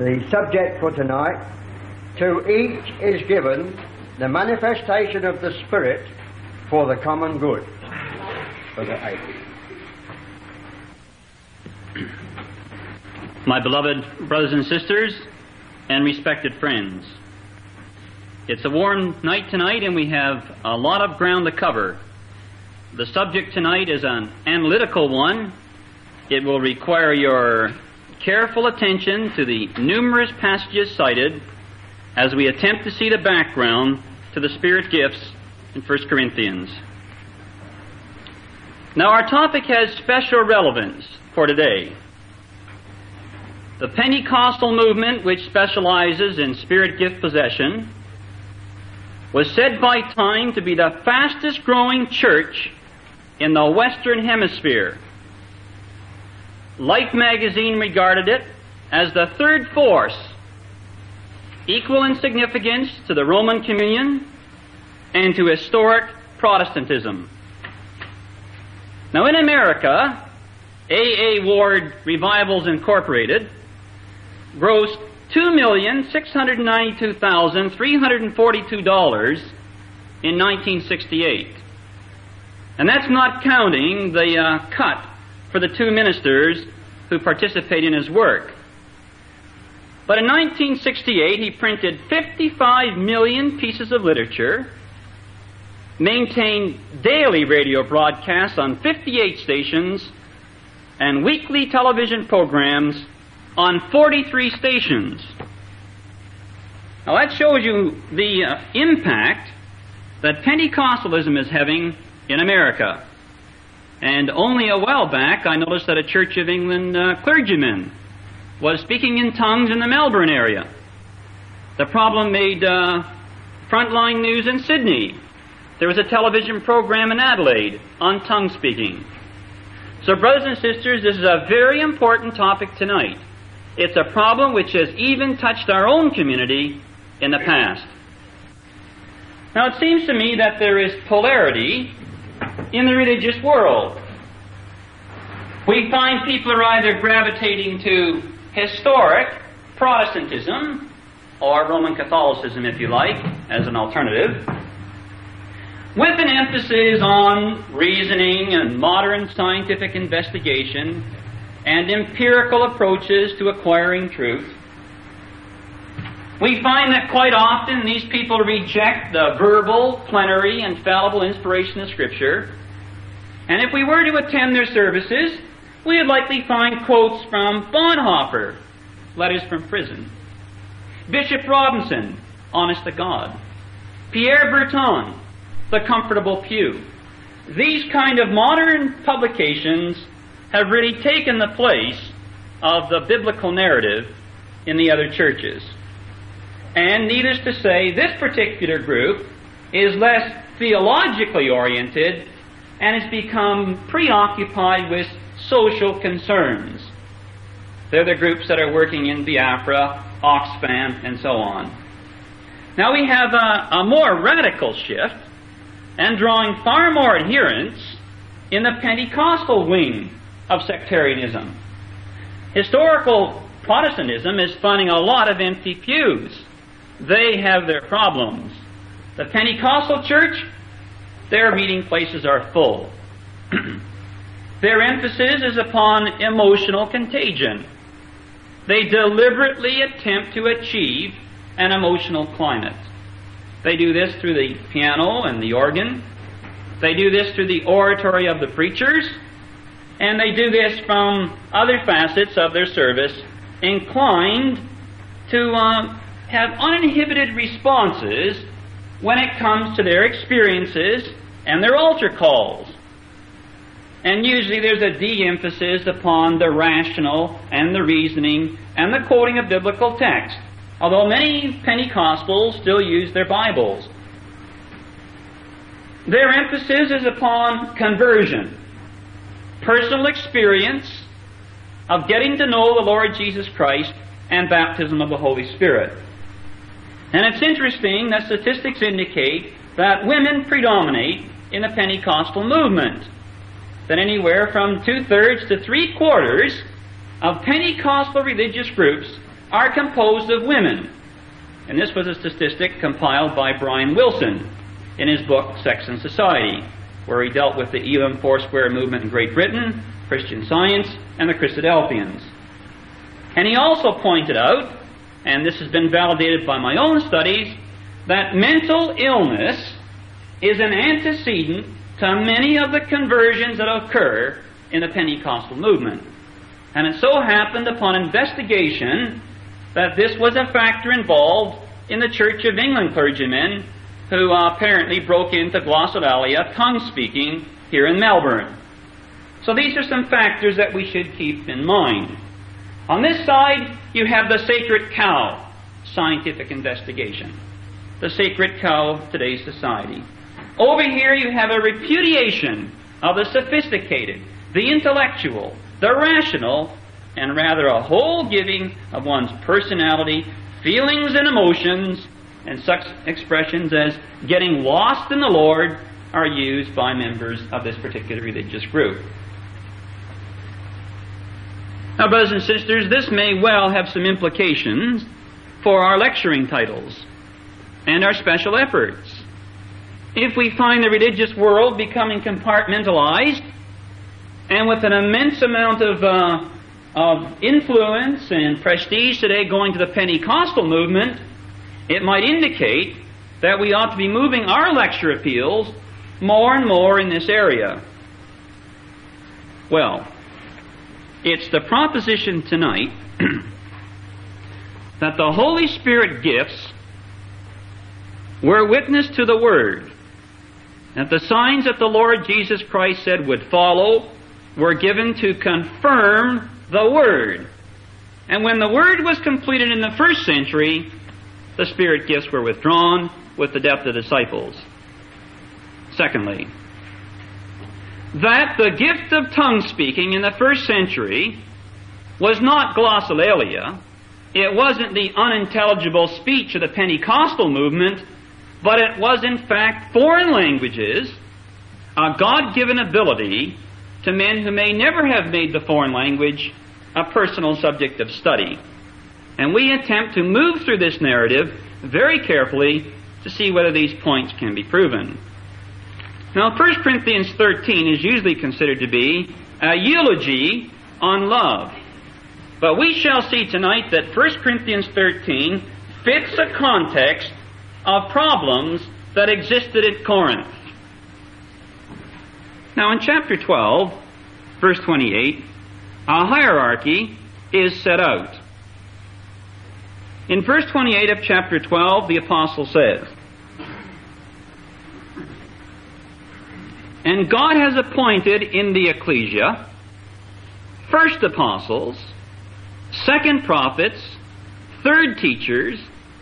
the subject for tonight. To each is given the manifestation of the Spirit for the common good. For the eight. My beloved brothers and sisters and respected friends, it's a warm night tonight and we have a lot of ground to cover. The subject tonight is an analytical one. It will require your careful attention to the numerous passages cited as we attempt to see the background to the Spirit gifts in 1 Corinthians. Now, our topic has special relevance for today. The Pentecostal movement, which specializes in Spirit gift possession, was said by Time to be the fastest growing church in the Western Hemisphere. Life magazine regarded it as the third force, equal in significance to the Roman Communion and to historic Protestantism. Now, in America, A.A. Ward Revivals Incorporated grossed $2,692,342 in 1968. And that's not counting the uh, cut for the two ministers who participate in his work. But in 1968, he printed 55 million pieces of literature, maintained daily radio broadcasts on 58 stations, and weekly television programs on 43 stations. Now that shows you the uh, impact that Pentecostalism is having in America. And only a while back, I noticed that a Church of England uh, clergyman was speaking in tongues in the Melbourne area. The problem made uh, frontline news in Sydney. There was a television program in Adelaide on tongue speaking. So, brothers and sisters, this is a very important topic tonight. It's a problem which has even touched our own community in the past. Now, it seems to me that there is polarity in the religious world. We find people are either gravitating to historic Protestantism, or Roman Catholicism, if you like, as an alternative, with an emphasis on reasoning and modern scientific investigation and empirical approaches to acquiring truth. We find that quite often these people reject the verbal, plenary, and fallible inspiration of Scripture and if we were to attend their services, we would likely find quotes from Bonhoeffer, letters from prison, Bishop Robinson, honest to God, Pierre Berton, The Comfortable Pew. These kind of modern publications have really taken the place of the biblical narrative in the other churches. And needless to say, this particular group is less theologically oriented and has become preoccupied with social concerns. They're the groups that are working in Biafra, Oxfam, and so on. Now we have a, a more radical shift and drawing far more adherents in the Pentecostal wing of sectarianism. Historical Protestantism is finding a lot of empty pews. They have their problems. The Pentecostal church their meeting places are full. Their emphasis is upon emotional contagion. They deliberately attempt to achieve an emotional climate. They do this through the piano and the organ. They do this through the oratory of the preachers. And they do this from other facets of their service, inclined to uh, have uninhibited responses when it comes to their experiences and their altar calls. And usually there's a de-emphasis upon the rational and the reasoning and the quoting of biblical text, although many Pentecostals still use their Bibles. Their emphasis is upon conversion, personal experience of getting to know the Lord Jesus Christ and baptism of the Holy Spirit. And it's interesting that statistics indicate that women predominate in the Pentecostal movement. That anywhere from two thirds to three quarters of Pentecostal religious groups are composed of women. And this was a statistic compiled by Bryan Wilson in his book Sects and Society, where he dealt with the Elim Foursquare movement in Great Britain, Christian Science, and the Christadelphians. And he also pointed out, and this has been validated by my own studies, that mental illness is an antecedent to many of the conversions that occur in the Pentecostal movement. And it so happened upon investigation that this was a factor involved in the Church of England clergymen who uh, apparently broke into glossolalia, tongue speaking, here in Melbourne. So these are some factors that we should keep in mind. On this side, you have the sacred cow, scientific investigation. The sacred cow of today's society. Over here, you have a repudiation of the sophisticated, the intellectual, the rational, and rather a whole giving of one's personality, feelings, and emotions, and such expressions as getting lost in the Lord are used by members of this particular religious group. Now, brothers and sisters, this may well have some implications for our lecturing titles and our special efforts. If we find the religious world becoming compartmentalized and with an immense amount of, uh, of influence and prestige today going to the Pentecostal movement, it might indicate that we ought to be moving our lecture appeals more and more in this area. Well, it's the proposition tonight that the Holy Spirit gifts were witness to the Word, that the signs that the Lord Jesus Christ said would follow were given to confirm the Word. And when the Word was completed in the first century, the Spirit gifts were withdrawn with the death of the disciples. Secondly, that the gift of tongue speaking in the first century was not glossolalia. It wasn't the unintelligible speech of the Pentecostal movement, but it was in fact foreign languages, a God given ability to men who may never have made the foreign language a personal subject of study. And we attempt to move through this narrative very carefully to see whether these points can be proven. Now, 1 Corinthians 13 is usually considered to be a eulogy on love. But we shall see tonight that 1 Corinthians 13 fits a context of problems that existed at Corinth. Now, in chapter 12, verse 28, a hierarchy is set out. In verse 28 of chapter 12, the apostle says, And God has appointed in the ecclesia first apostles, second prophets, third teachers,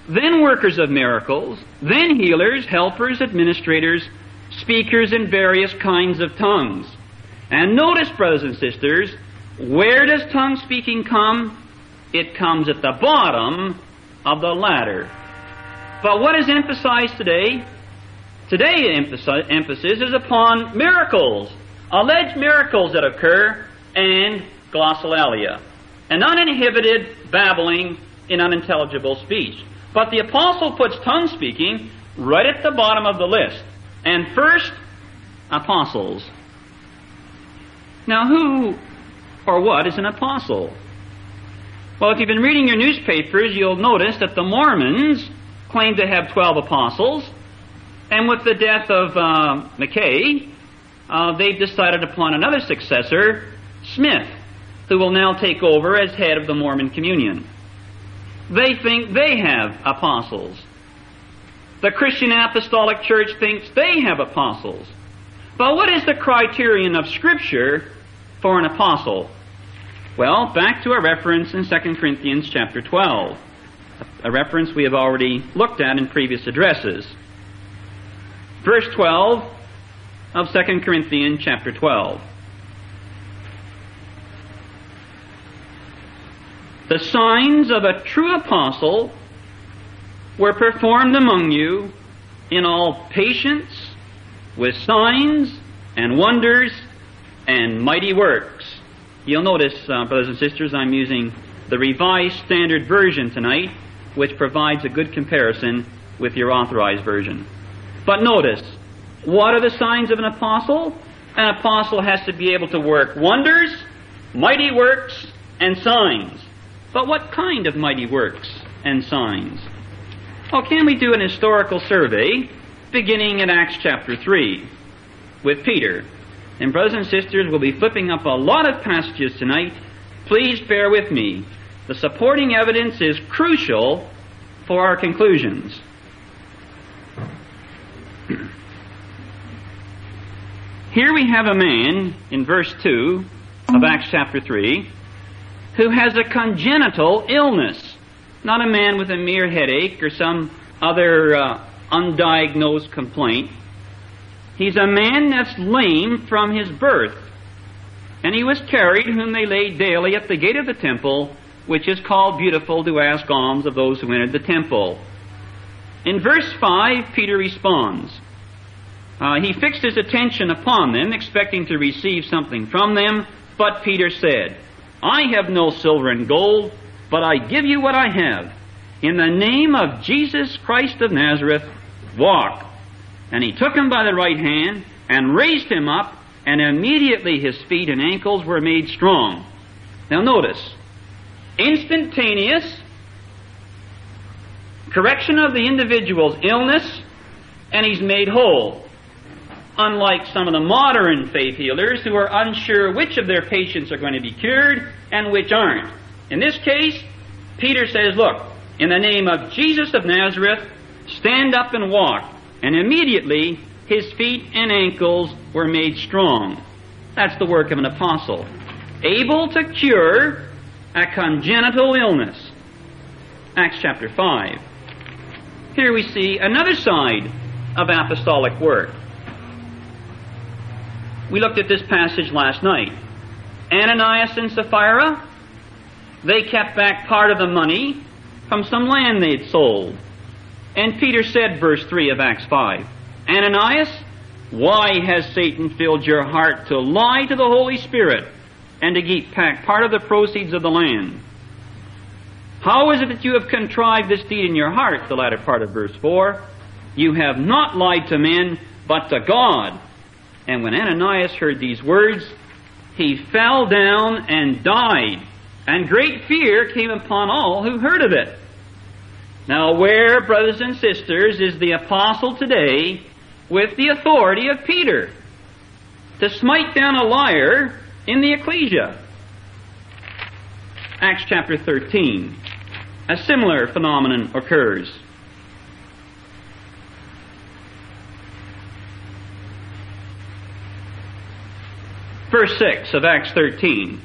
then workers of miracles, then healers, helpers, administrators, speakers in various kinds of tongues. And notice, brothers and sisters, where does tongue speaking come? It comes at the bottom of the ladder. But what is emphasized today? Today, emphasis is upon miracles, alleged miracles that occur, and glossolalia, an uninhibited babbling in unintelligible speech. But the apostle puts tongue speaking right at the bottom of the list. And first, apostles. Now, who or what is an apostle? Well, if you've been reading your newspapers, you'll notice that the Mormons claim to have 12 apostles, and with the death of uh, McKay, uh, they've decided upon another successor, Smith, who will now take over as head of the Mormon Communion. They think they have apostles. The Christian Apostolic Church thinks they have apostles. But what is the criterion of Scripture for an apostle? Well, back to a reference in 2 Corinthians chapter 12, a reference we have already looked at in previous addresses verse 12 of 2 Corinthians chapter 12. The signs of a true apostle were performed among you in all patience, with signs and wonders and mighty works. You'll notice, uh, brothers and sisters, I'm using the Revised Standard Version tonight, which provides a good comparison with your authorized version. But notice, what are the signs of an apostle? An apostle has to be able to work wonders, mighty works, and signs. But what kind of mighty works and signs? Well, can we do an historical survey beginning in Acts chapter 3 with Peter? And brothers and sisters, we'll be flipping up a lot of passages tonight. Please bear with me. The supporting evidence is crucial for our conclusions. Here we have a man in verse 2 of Acts chapter 3 who has a congenital illness. Not a man with a mere headache or some other uh, undiagnosed complaint. He's a man that's lame from his birth. And he was carried, whom they laid daily at the gate of the temple, which is called Beautiful, to ask alms of those who entered the temple. In verse 5, Peter responds. Uh, he fixed his attention upon them, expecting to receive something from them, but Peter said, I have no silver and gold, but I give you what I have. In the name of Jesus Christ of Nazareth, walk. And he took him by the right hand and raised him up, and immediately his feet and ankles were made strong. Now notice, instantaneous correction of the individual's illness, and he's made whole. Unlike some of the modern faith healers who are unsure which of their patients are going to be cured and which aren't. In this case, Peter says, Look, in the name of Jesus of Nazareth, stand up and walk. And immediately his feet and ankles were made strong. That's the work of an apostle. Able to cure a congenital illness. Acts chapter 5. Here we see another side of apostolic work. We looked at this passage last night. Ananias and Sapphira, they kept back part of the money from some land they'd sold. And Peter said, verse 3 of Acts 5, Ananias, why has Satan filled your heart to lie to the Holy Spirit and to keep back part of the proceeds of the land? How is it that you have contrived this deed in your heart? The latter part of verse 4. You have not lied to men, but to God. And when Ananias heard these words, he fell down and died. And great fear came upon all who heard of it. Now, where, brothers and sisters, is the apostle today with the authority of Peter to smite down a liar in the ecclesia? Acts chapter 13. A similar phenomenon occurs. Verse 6 of Acts 13.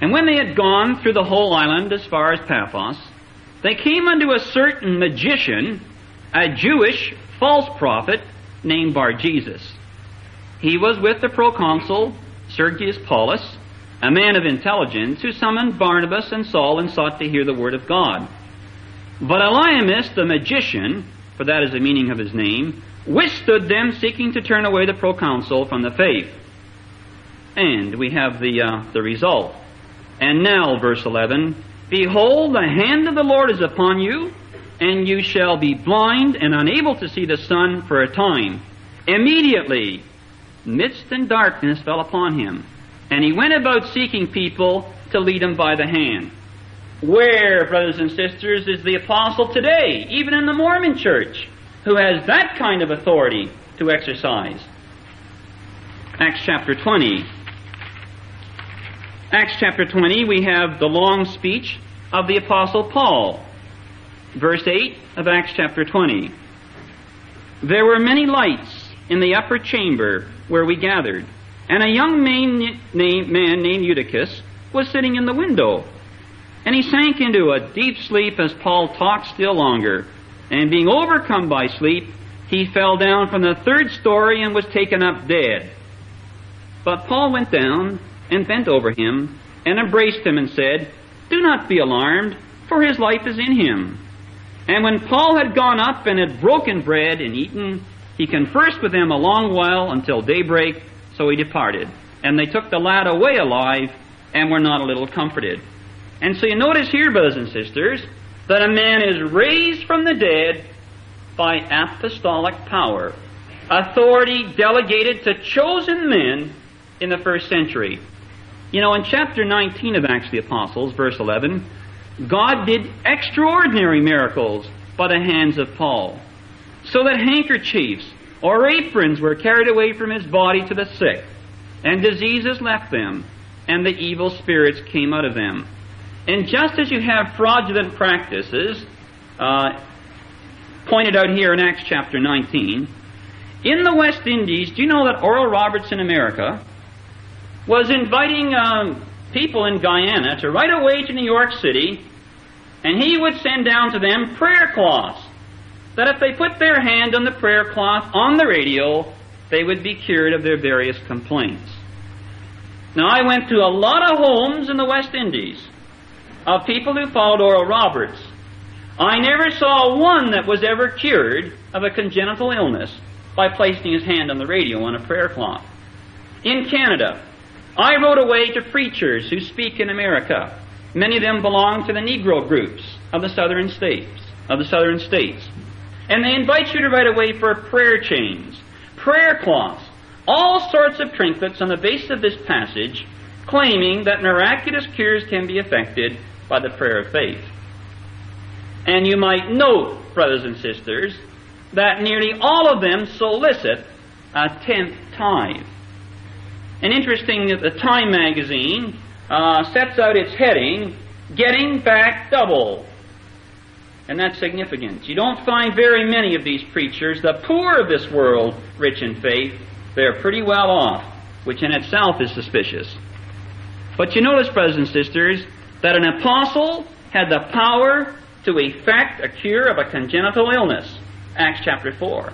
And when they had gone through the whole island as far as Paphos, they came unto a certain magician, a Jewish false prophet named Bar Jesus. He was with the proconsul Sergius Paulus, a man of intelligence, who summoned Barnabas and Saul and sought to hear the word of God. But Elymas, the magician, for that is the meaning of his name, withstood them, seeking to turn away the proconsul from the faith. And we have the, uh, the result. And now, verse 11, Behold, the hand of the Lord is upon you, and you shall be blind and unable to see the sun for a time. Immediately, mist and darkness fell upon him, and he went about seeking people to lead him by the hand. Where, brothers and sisters, is the apostle today, even in the Mormon church, who has that kind of authority to exercise? Acts chapter 20. Acts chapter 20, we have the long speech of the Apostle Paul. Verse 8 of Acts chapter 20. There were many lights in the upper chamber where we gathered, and a young man named Eutychus was sitting in the window. And he sank into a deep sleep as Paul talked still longer. And being overcome by sleep, he fell down from the third story and was taken up dead. But Paul went down and bent over him and embraced him and said, Do not be alarmed, for his life is in him. And when Paul had gone up and had broken bread and eaten, he conversed with them a long while until daybreak, so he departed. And they took the lad away alive and were not a little comforted. And so you notice here, brothers and sisters, that a man is raised from the dead by apostolic power, authority delegated to chosen men in the first century. You know, in chapter 19 of Acts of the Apostles, verse 11, God did extraordinary miracles by the hands of Paul, so that handkerchiefs or aprons were carried away from his body to the sick, and diseases left them, and the evil spirits came out of them. And just as you have fraudulent practices, uh, pointed out here in Acts chapter 19, in the West Indies, do you know that Oral Roberts in America was inviting um, people in Guyana to right away to New York City, and he would send down to them prayer cloths. That if they put their hand on the prayer cloth on the radio, they would be cured of their various complaints. Now, I went to a lot of homes in the West Indies of people who followed Oral Roberts. I never saw one that was ever cured of a congenital illness by placing his hand on the radio on a prayer cloth. In Canada, I wrote away to preachers who speak in America. Many of them belong to the Negro groups of the southern states, of the southern states. And they invite you to write away for prayer chains, prayer cloths, all sorts of trinkets on the basis of this passage, claiming that miraculous cures can be effected by the prayer of faith. And you might note, brothers and sisters, that nearly all of them solicit a tenth tithe. And interesting that the Time magazine uh, sets out its heading, Getting Back Double. And that's significant. You don't find very many of these preachers, the poor of this world, rich in faith. They're pretty well off, which in itself is suspicious. But you notice, brothers and sisters, that an apostle had the power to effect a cure of a congenital illness. Acts chapter 4.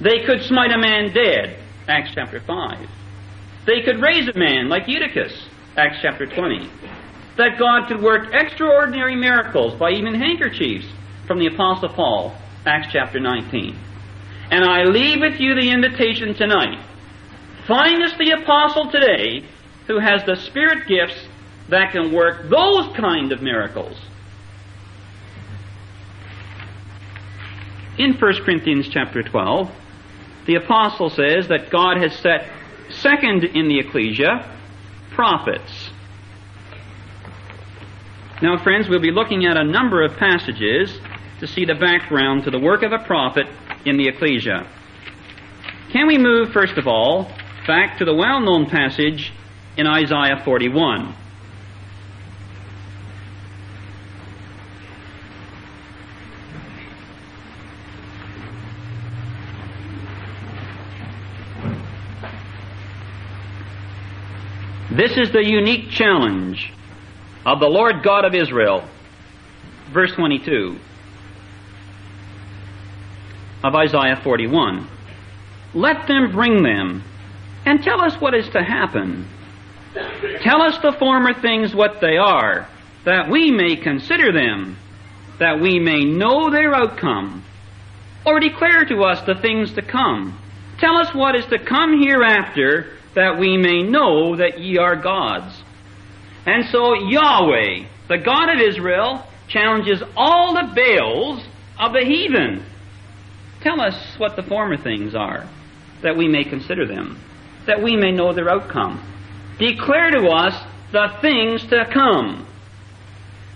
They could smite a man dead. Acts chapter 5. They could raise a man like Eutychus. Acts chapter 20. That God could work extraordinary miracles by even handkerchiefs from the Apostle Paul. Acts chapter 19. And I leave with you the invitation tonight. Find us the apostle today who has the spirit gifts that can work those kind of miracles. In 1 Corinthians chapter 12, the apostle says that God has set second in the ecclesia prophets. Now, friends, we'll be looking at a number of passages to see the background to the work of a prophet in the ecclesia. Can we move, first of all, back to the well known passage in Isaiah 41? This is the unique challenge of the Lord God of Israel. Verse 22 of Isaiah 41. Let them bring them and tell us what is to happen. Tell us the former things what they are, that we may consider them, that we may know their outcome. Or declare to us the things to come. Tell us what is to come hereafter, that we may know that ye are gods. And so Yahweh, the God of Israel, challenges all the Baals of the heathen. Tell us what the former things are, that we may consider them, that we may know their outcome. Declare to us the things to come.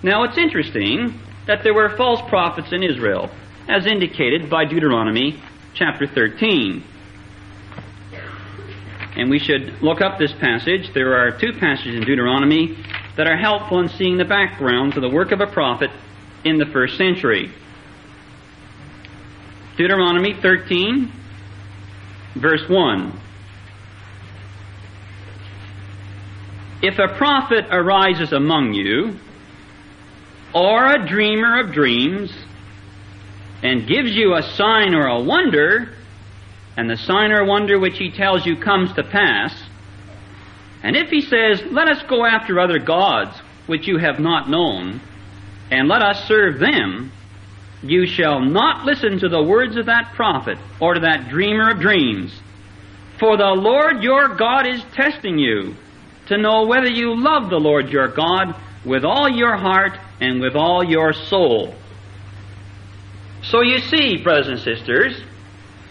Now it's interesting that there were false prophets in Israel, as indicated by Deuteronomy chapter 13. And we should look up this passage. There are two passages in Deuteronomy that are helpful in seeing the background to the work of a prophet in the first century. Deuteronomy 13, verse 1. If a prophet arises among you, or a dreamer of dreams, and gives you a sign or a wonder, and the sign or wonder which he tells you comes to pass, and if he says, Let us go after other gods which you have not known, and let us serve them, you shall not listen to the words of that prophet or to that dreamer of dreams. For the Lord your God is testing you to know whether you love the Lord your God with all your heart and with all your soul. So you see, brothers and sisters,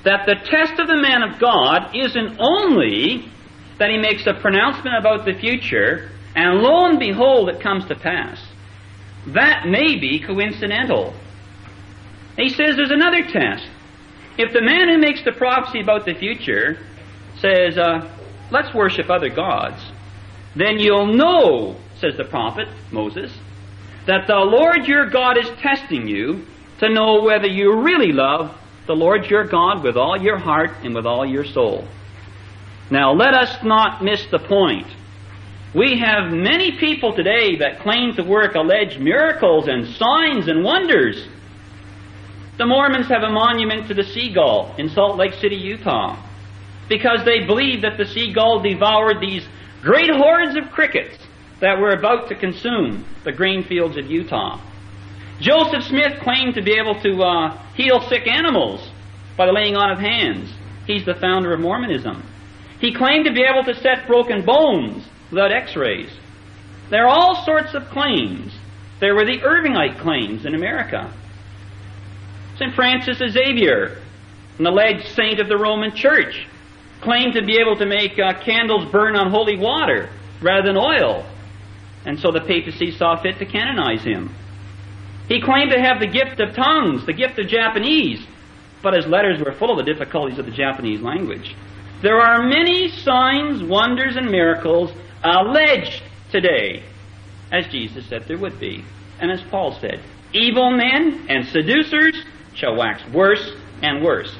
that the test of the man of God isn't only that he makes a pronouncement about the future, and lo and behold, it comes to pass. That may be coincidental. He says there's another test. If the man who makes the prophecy about the future says, uh, let's worship other gods, then you'll know, says the prophet Moses, that the Lord your God is testing you to know whether you really love the Lord your God with all your heart and with all your soul. Now let us not miss the point. We have many people today that claim to work alleged miracles and signs and wonders. The Mormons have a monument to the seagull in Salt Lake City, Utah, because they believe that the seagull devoured these great hordes of crickets that were about to consume the grain fields of Utah. Joseph Smith claimed to be able to uh, heal sick animals by the laying on of hands. He's the founder of Mormonism. He claimed to be able to set broken bones without x-rays. There are all sorts of claims. There were the Irvingite claims in America. St. Francis Xavier, an alleged saint of the Roman Church, claimed to be able to make uh, candles burn on holy water rather than oil. And so the papacy saw fit to canonize him. He claimed to have the gift of tongues, the gift of Japanese, but his letters were full of the difficulties of the Japanese language. There are many signs, wonders, and miracles alleged today, as Jesus said there would be, and as Paul said, evil men and seducers shall wax worse and worse.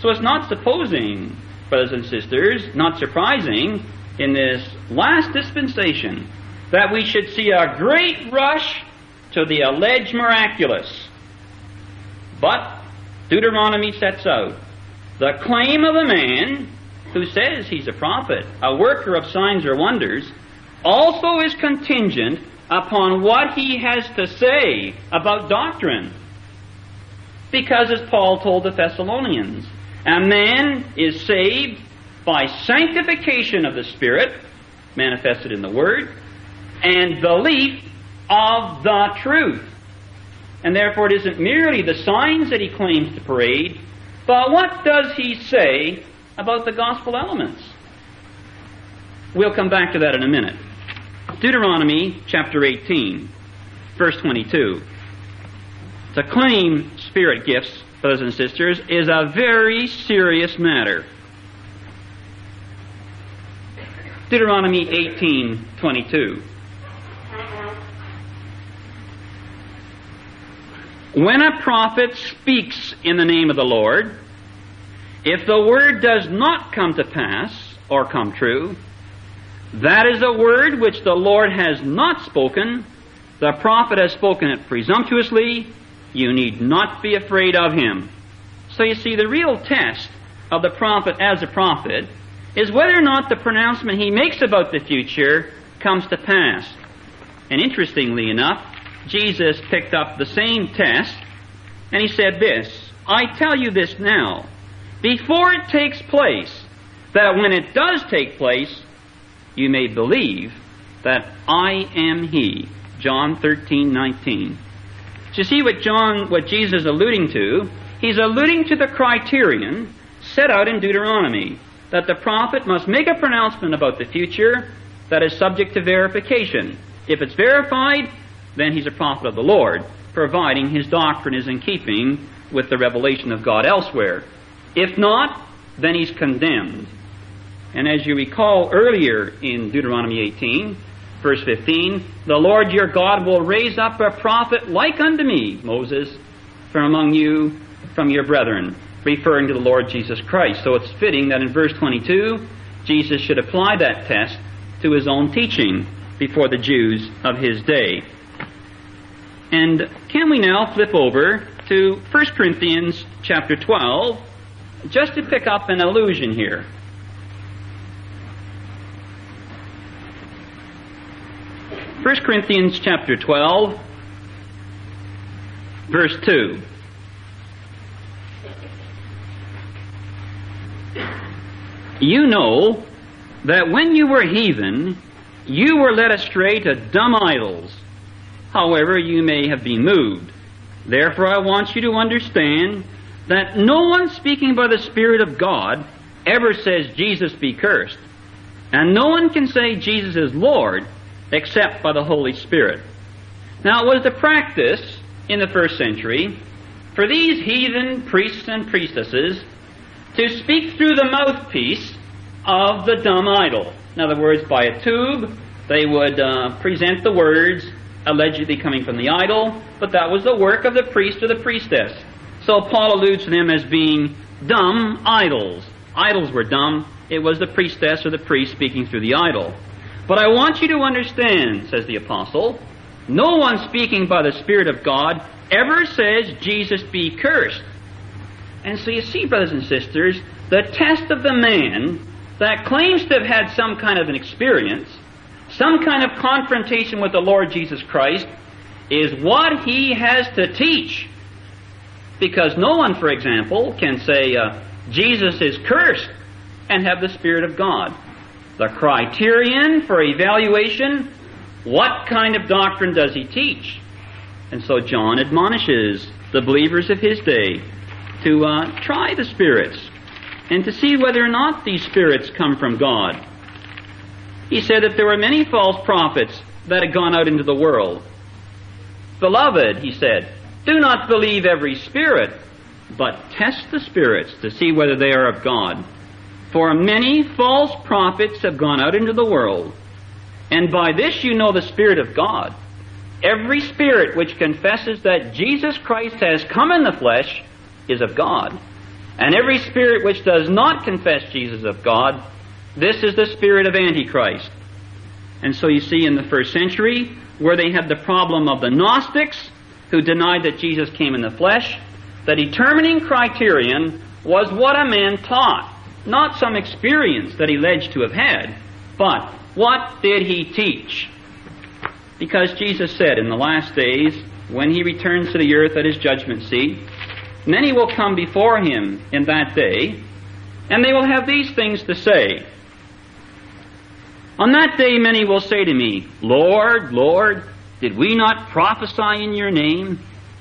So it's not supposing, brothers and sisters, not surprising in this last dispensation that we should see a great rush to the alleged miraculous. But Deuteronomy sets out the claim of a man who says he's a prophet, a worker of signs or wonders, also is contingent upon what he has to say about doctrine. Because as Paul told the Thessalonians, a man is saved by sanctification of the Spirit, manifested in the Word, and belief of the truth. And therefore it isn't merely the signs that he claims to parade, but what does he say about the gospel elements? We'll come back to that in a minute. Deuteronomy chapter 18, verse 22. To claim spirit gifts, brothers and sisters, is a very serious matter. Deuteronomy 18, 22. When a prophet speaks in the name of the Lord, if the word does not come to pass or come true, that is a word which the Lord has not spoken. The prophet has spoken it presumptuously. You need not be afraid of him. So you see, the real test of the prophet as a prophet is whether or not the pronouncement he makes about the future comes to pass. And interestingly enough, Jesus picked up the same test and he said this, I tell you this now, before it takes place, that when it does take place, you may believe that I am He. John 13, 19. So you see what John, what Jesus is alluding to? He's alluding to the criterion set out in Deuteronomy that the prophet must make a pronouncement about the future that is subject to verification. If it's verified, then he's a prophet of the Lord, providing his doctrine is in keeping with the revelation of God elsewhere. If not, then he's condemned. And as you recall earlier in Deuteronomy 18, verse 15, the Lord your God will raise up a prophet like unto me, Moses, from among you, from your brethren, referring to the Lord Jesus Christ. So it's fitting that in verse 22, Jesus should apply that test to his own teaching before the Jews of his day. And can we now flip over to 1 Corinthians chapter 12, just to pick up an allusion here. First Corinthians chapter 12, verse 2. You know that when you were heathen, you were led astray to dumb idols. However, you may have been moved. Therefore, I want you to understand that no one speaking by the Spirit of God ever says Jesus be cursed. And no one can say Jesus is Lord except by the Holy Spirit. Now, it was the practice in the first century for these heathen priests and priestesses to speak through the mouthpiece of the dumb idol. In other words, by a tube, they would uh, present the words allegedly coming from the idol, but that was the work of the priest or the priestess. So Paul alludes to them as being dumb idols. Idols were dumb. It was the priestess or the priest speaking through the idol. But I want you to understand, says the apostle, no one speaking by the Spirit of God ever says Jesus be cursed. And so you see, brothers and sisters, the test of the man that claims to have had some kind of an experience, some kind of confrontation with the Lord Jesus Christ, is what he has to teach. Because no one, for example, can say uh, Jesus is cursed and have the Spirit of God. The criterion for evaluation what kind of doctrine does he teach? And so John admonishes the believers of his day to uh, try the spirits and to see whether or not these spirits come from God. He said that there were many false prophets that had gone out into the world. Beloved, he said, do not believe every spirit, but test the spirits to see whether they are of God. For many false prophets have gone out into the world, and by this you know the Spirit of God. Every spirit which confesses that Jesus Christ has come in the flesh is of God. And every spirit which does not confess Jesus of God, this is the spirit of Antichrist. And so you see in the first century, where they had the problem of the Gnostics, who denied that Jesus came in the flesh, the determining criterion was what a man taught, not some experience that he alleged to have had, but what did he teach? Because Jesus said in the last days, when he returns to the earth at his judgment seat, many will come before him in that day, and they will have these things to say. On that day, many will say to me, Lord, Lord, did we not prophesy in your name,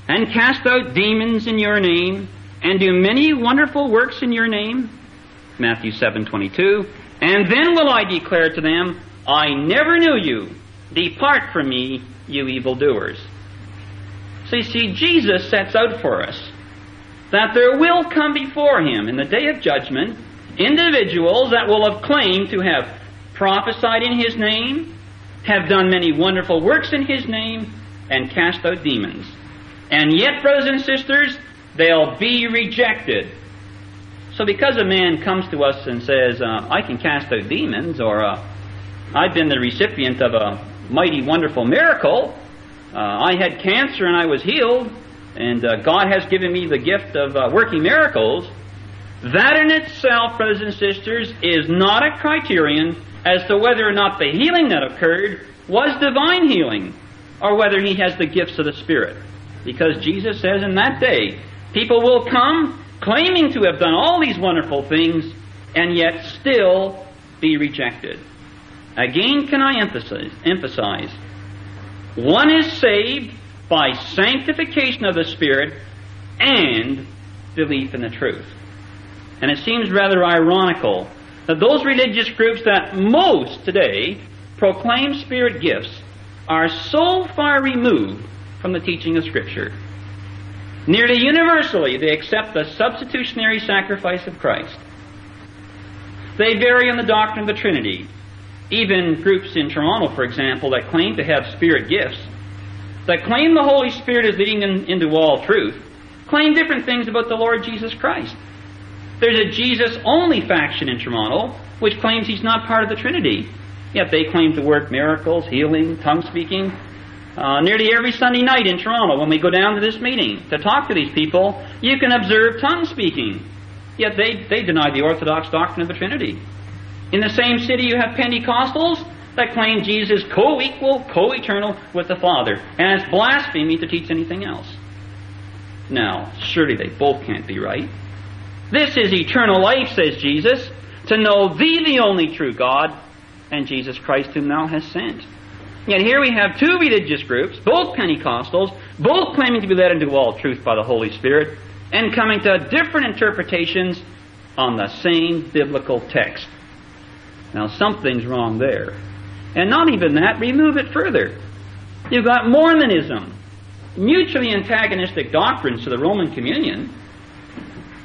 and cast out demons in your name, and do many wonderful works in your name? Matthew 7:22. And then will I declare to them, I never knew you. Depart from me, you evildoers. So you see, Jesus sets out for us that there will come before him in the day of judgment individuals that will have claimed to have prophesied in his name, have done many wonderful works in his name, and cast out demons. And yet, brothers and sisters, they'll be rejected. So because a man comes to us and says, uh, I can cast out demons, or uh, I've been the recipient of a mighty, wonderful miracle. Uh, I had cancer and I was healed, and uh, God has given me the gift of uh, working miracles. That in itself, brothers and sisters, is not a criterion as to whether or not the healing that occurred was divine healing, or whether he has the gifts of the Spirit. Because Jesus says in that day, people will come claiming to have done all these wonderful things, and yet still be rejected. Again, can I emphasize, emphasize one is saved by sanctification of the Spirit and belief in the truth. And it seems rather ironical those religious groups that most today proclaim spirit gifts are so far removed from the teaching of Scripture. Nearly universally, they accept the substitutionary sacrifice of Christ. They vary on the doctrine of the Trinity, even groups in Toronto, for example, that claim to have spirit gifts, that claim the Holy Spirit is leading them into all truth, claim different things about the Lord Jesus Christ. There's a Jesus only faction in Toronto which claims he's not part of the Trinity. Yet they claim to work miracles, healing, tongue speaking. Uh, nearly every Sunday night in Toronto, when we go down to this meeting to talk to these people, you can observe tongue speaking. Yet they, they deny the Orthodox doctrine of the Trinity. In the same city, you have Pentecostals that claim Jesus is co equal, co eternal with the Father. And it's blasphemy to teach anything else. Now, surely they both can't be right. This is eternal life, says Jesus, to know Thee, the only true God, and Jesus Christ whom thou hast sent. Yet here we have two religious groups, both Pentecostals, both claiming to be led into all truth by the Holy Spirit, and coming to different interpretations on the same biblical text. Now something's wrong there. And not even that, remove it further. You've got Mormonism, mutually antagonistic doctrines to the Roman communion,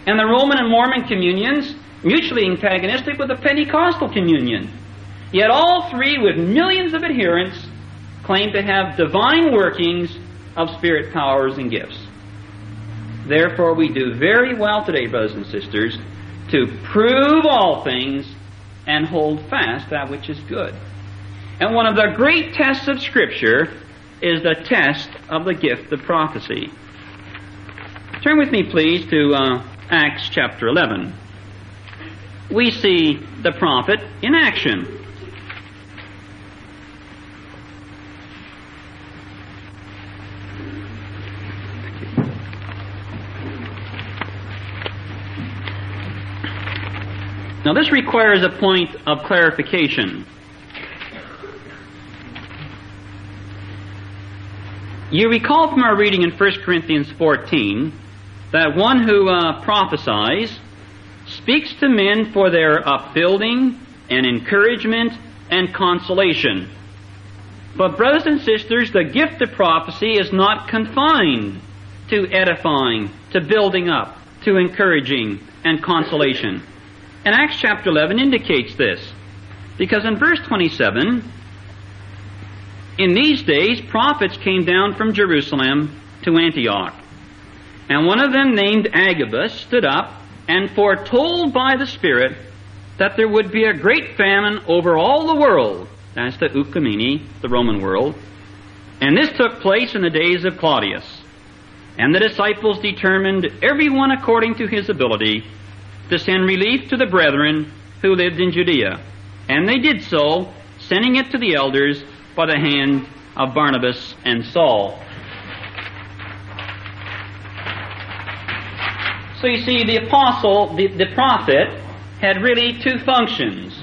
and the Roman and Mormon communions mutually antagonistic with the Pentecostal communion. Yet all three, with millions of adherents, claim to have divine workings of spirit powers and gifts. Therefore, we do very well today, brothers and sisters, to prove all things and hold fast that which is good. And one of the great tests of Scripture is the test of the gift of prophecy. Turn with me, please, to uh, Acts chapter 11. We see the prophet in action. Now, this requires a point of clarification. You recall from our reading in 1 Corinthians 14 that one who uh, prophesies speaks to men for their upbuilding and encouragement and consolation. But, brothers and sisters, the gift of prophecy is not confined to edifying, to building up, to encouraging, and consolation. And Acts chapter 11 indicates this. Because in verse 27, in these days prophets came down from Jerusalem to Antioch. And one of them, named Agabus, stood up and foretold by the Spirit that there would be a great famine over all the world. That's the Oikoumene, the Roman world. And this took place in the days of Claudius. And the disciples determined, every one according to his ability, to send relief to the brethren who lived in Judea. And they did so, sending it to the elders by the hand of Barnabas and Saul. So you see, the apostle, the, the prophet, had really two functions.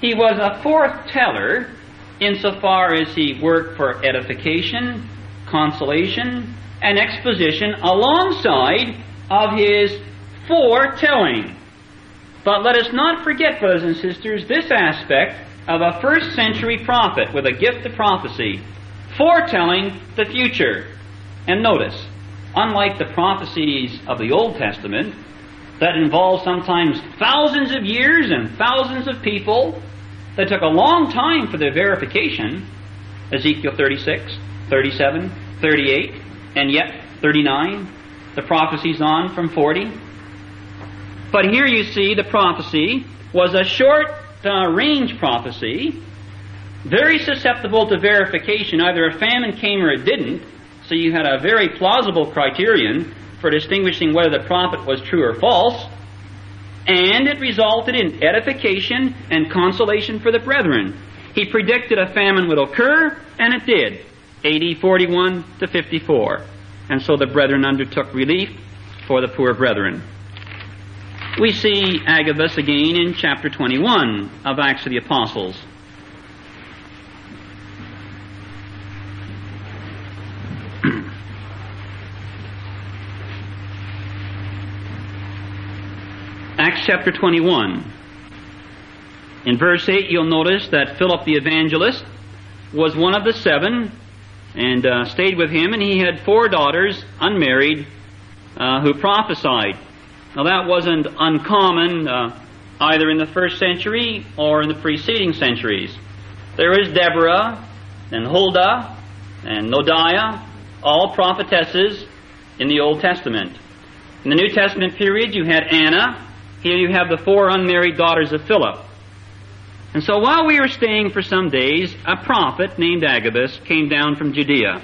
He was a foreteller insofar as he worked for edification, consolation, and exposition alongside of his foretelling. But let us not forget, brothers and sisters, this aspect of a first century prophet with a gift of prophecy, foretelling the future. And notice, unlike the prophecies of the Old Testament, that involve sometimes thousands of years and thousands of people, that took a long time for their verification, Ezekiel 36, 37, 38, and yet 39, the prophecies on from 40. But here you see the prophecy was a short uh, range prophecy, very susceptible to verification. Either a famine came or it didn't, so you had a very plausible criterion for distinguishing whether the prophet was true or false. And it resulted in edification and consolation for the brethren. He predicted a famine would occur, and it did. AD 41 to 54. And so the brethren undertook relief for the poor brethren. We see Agabus again in chapter 21 of Acts of the Apostles. Acts chapter 21. In verse 8, you'll notice that Philip the evangelist was one of the seven and uh, stayed with him, and he had four daughters, unmarried, uh, who prophesied. Now that wasn't uncommon uh, either in the first century or in the preceding centuries. There is Deborah and Huldah and Noadiah, all prophetesses in the Old Testament. In the New Testament period, you had Anna, here you have the four unmarried daughters of Philip. And so while we were staying for some days, a prophet named Agabus came down from Judea.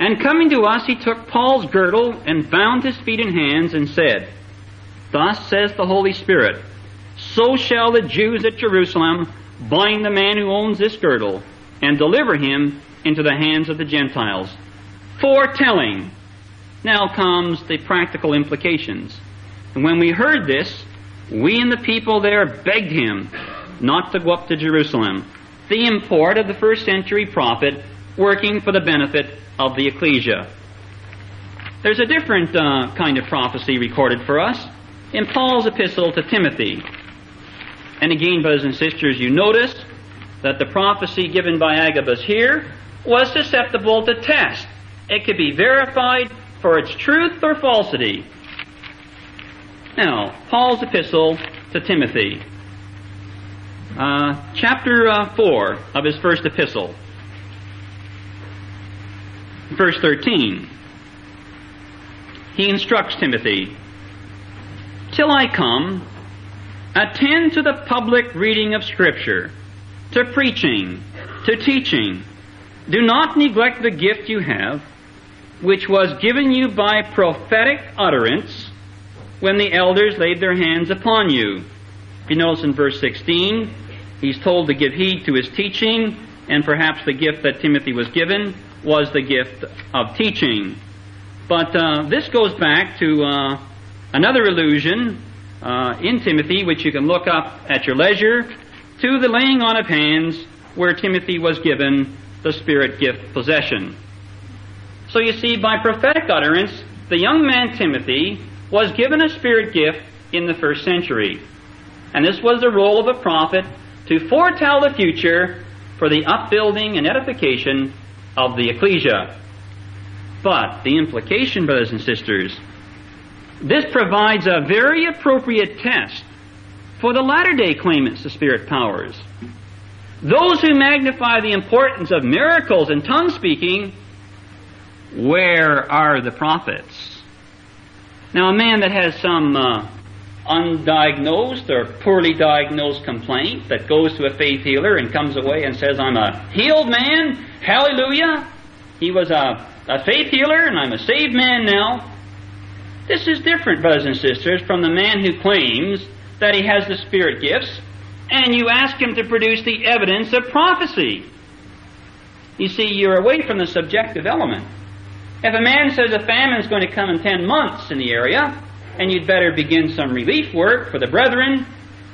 And coming to us, he took Paul's girdle and bound his feet and hands and said, Thus says the Holy Spirit, So shall the Jews at Jerusalem bind the man who owns this girdle and deliver him into the hands of the Gentiles. Foretelling. Now comes the practical implications. And when we heard this, we and the people there begged him not to go up to Jerusalem. The import of the first century prophet working for the benefit of the ecclesia. There's a different uh, kind of prophecy recorded for us in Paul's epistle to Timothy. And again, brothers and sisters, you notice that the prophecy given by Agabus here was susceptible to test. It could be verified for its truth or falsity. Now, Paul's epistle to Timothy, uh, chapter uh, 4 of his first epistle, verse 13. He instructs Timothy, Till I come, attend to the public reading of Scripture, to preaching, to teaching. Do not neglect the gift you have, which was given you by prophetic utterance when the elders laid their hands upon you. You notice in verse 16, he's told to give heed to his teaching, and perhaps the gift that Timothy was given was the gift of teaching. But uh, this goes back to uh, another allusion uh, in Timothy, which you can look up at your leisure, to the laying on of hands where Timothy was given the Spirit gift possession. So you see, by prophetic utterance, the young man Timothy was given a Spirit gift in the first century. And this was the role of a prophet to foretell the future for the upbuilding and edification of the ecclesia. But the implication, brothers and sisters, this provides a very appropriate test for the latter day claimants of spirit powers. Those who magnify the importance of miracles and tongue speaking, where are the prophets? Now, a man that has some uh, undiagnosed or poorly diagnosed complaint that goes to a faith healer and comes away and says, I'm a healed man, hallelujah. He was a, a faith healer and I'm a saved man now. This is different, brothers and sisters, from the man who claims that he has the Spirit gifts and you ask him to produce the evidence of prophecy. You see, you're away from the subjective element. If a man says a famine is going to come in ten months in the area, and you'd better begin some relief work for the brethren,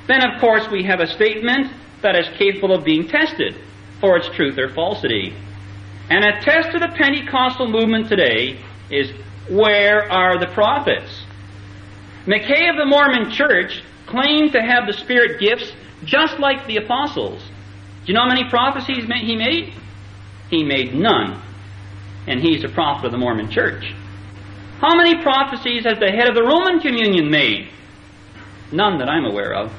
then of course we have a statement that is capable of being tested for its truth or falsity. And a test of the Pentecostal movement today is where are the prophets? McKay of the Mormon Church claimed to have the Spirit gifts just like the apostles. Do you know how many prophecies he made? He made none. And he's a prophet of the Mormon Church. How many prophecies has the head of the Roman communion made? None that I'm aware of.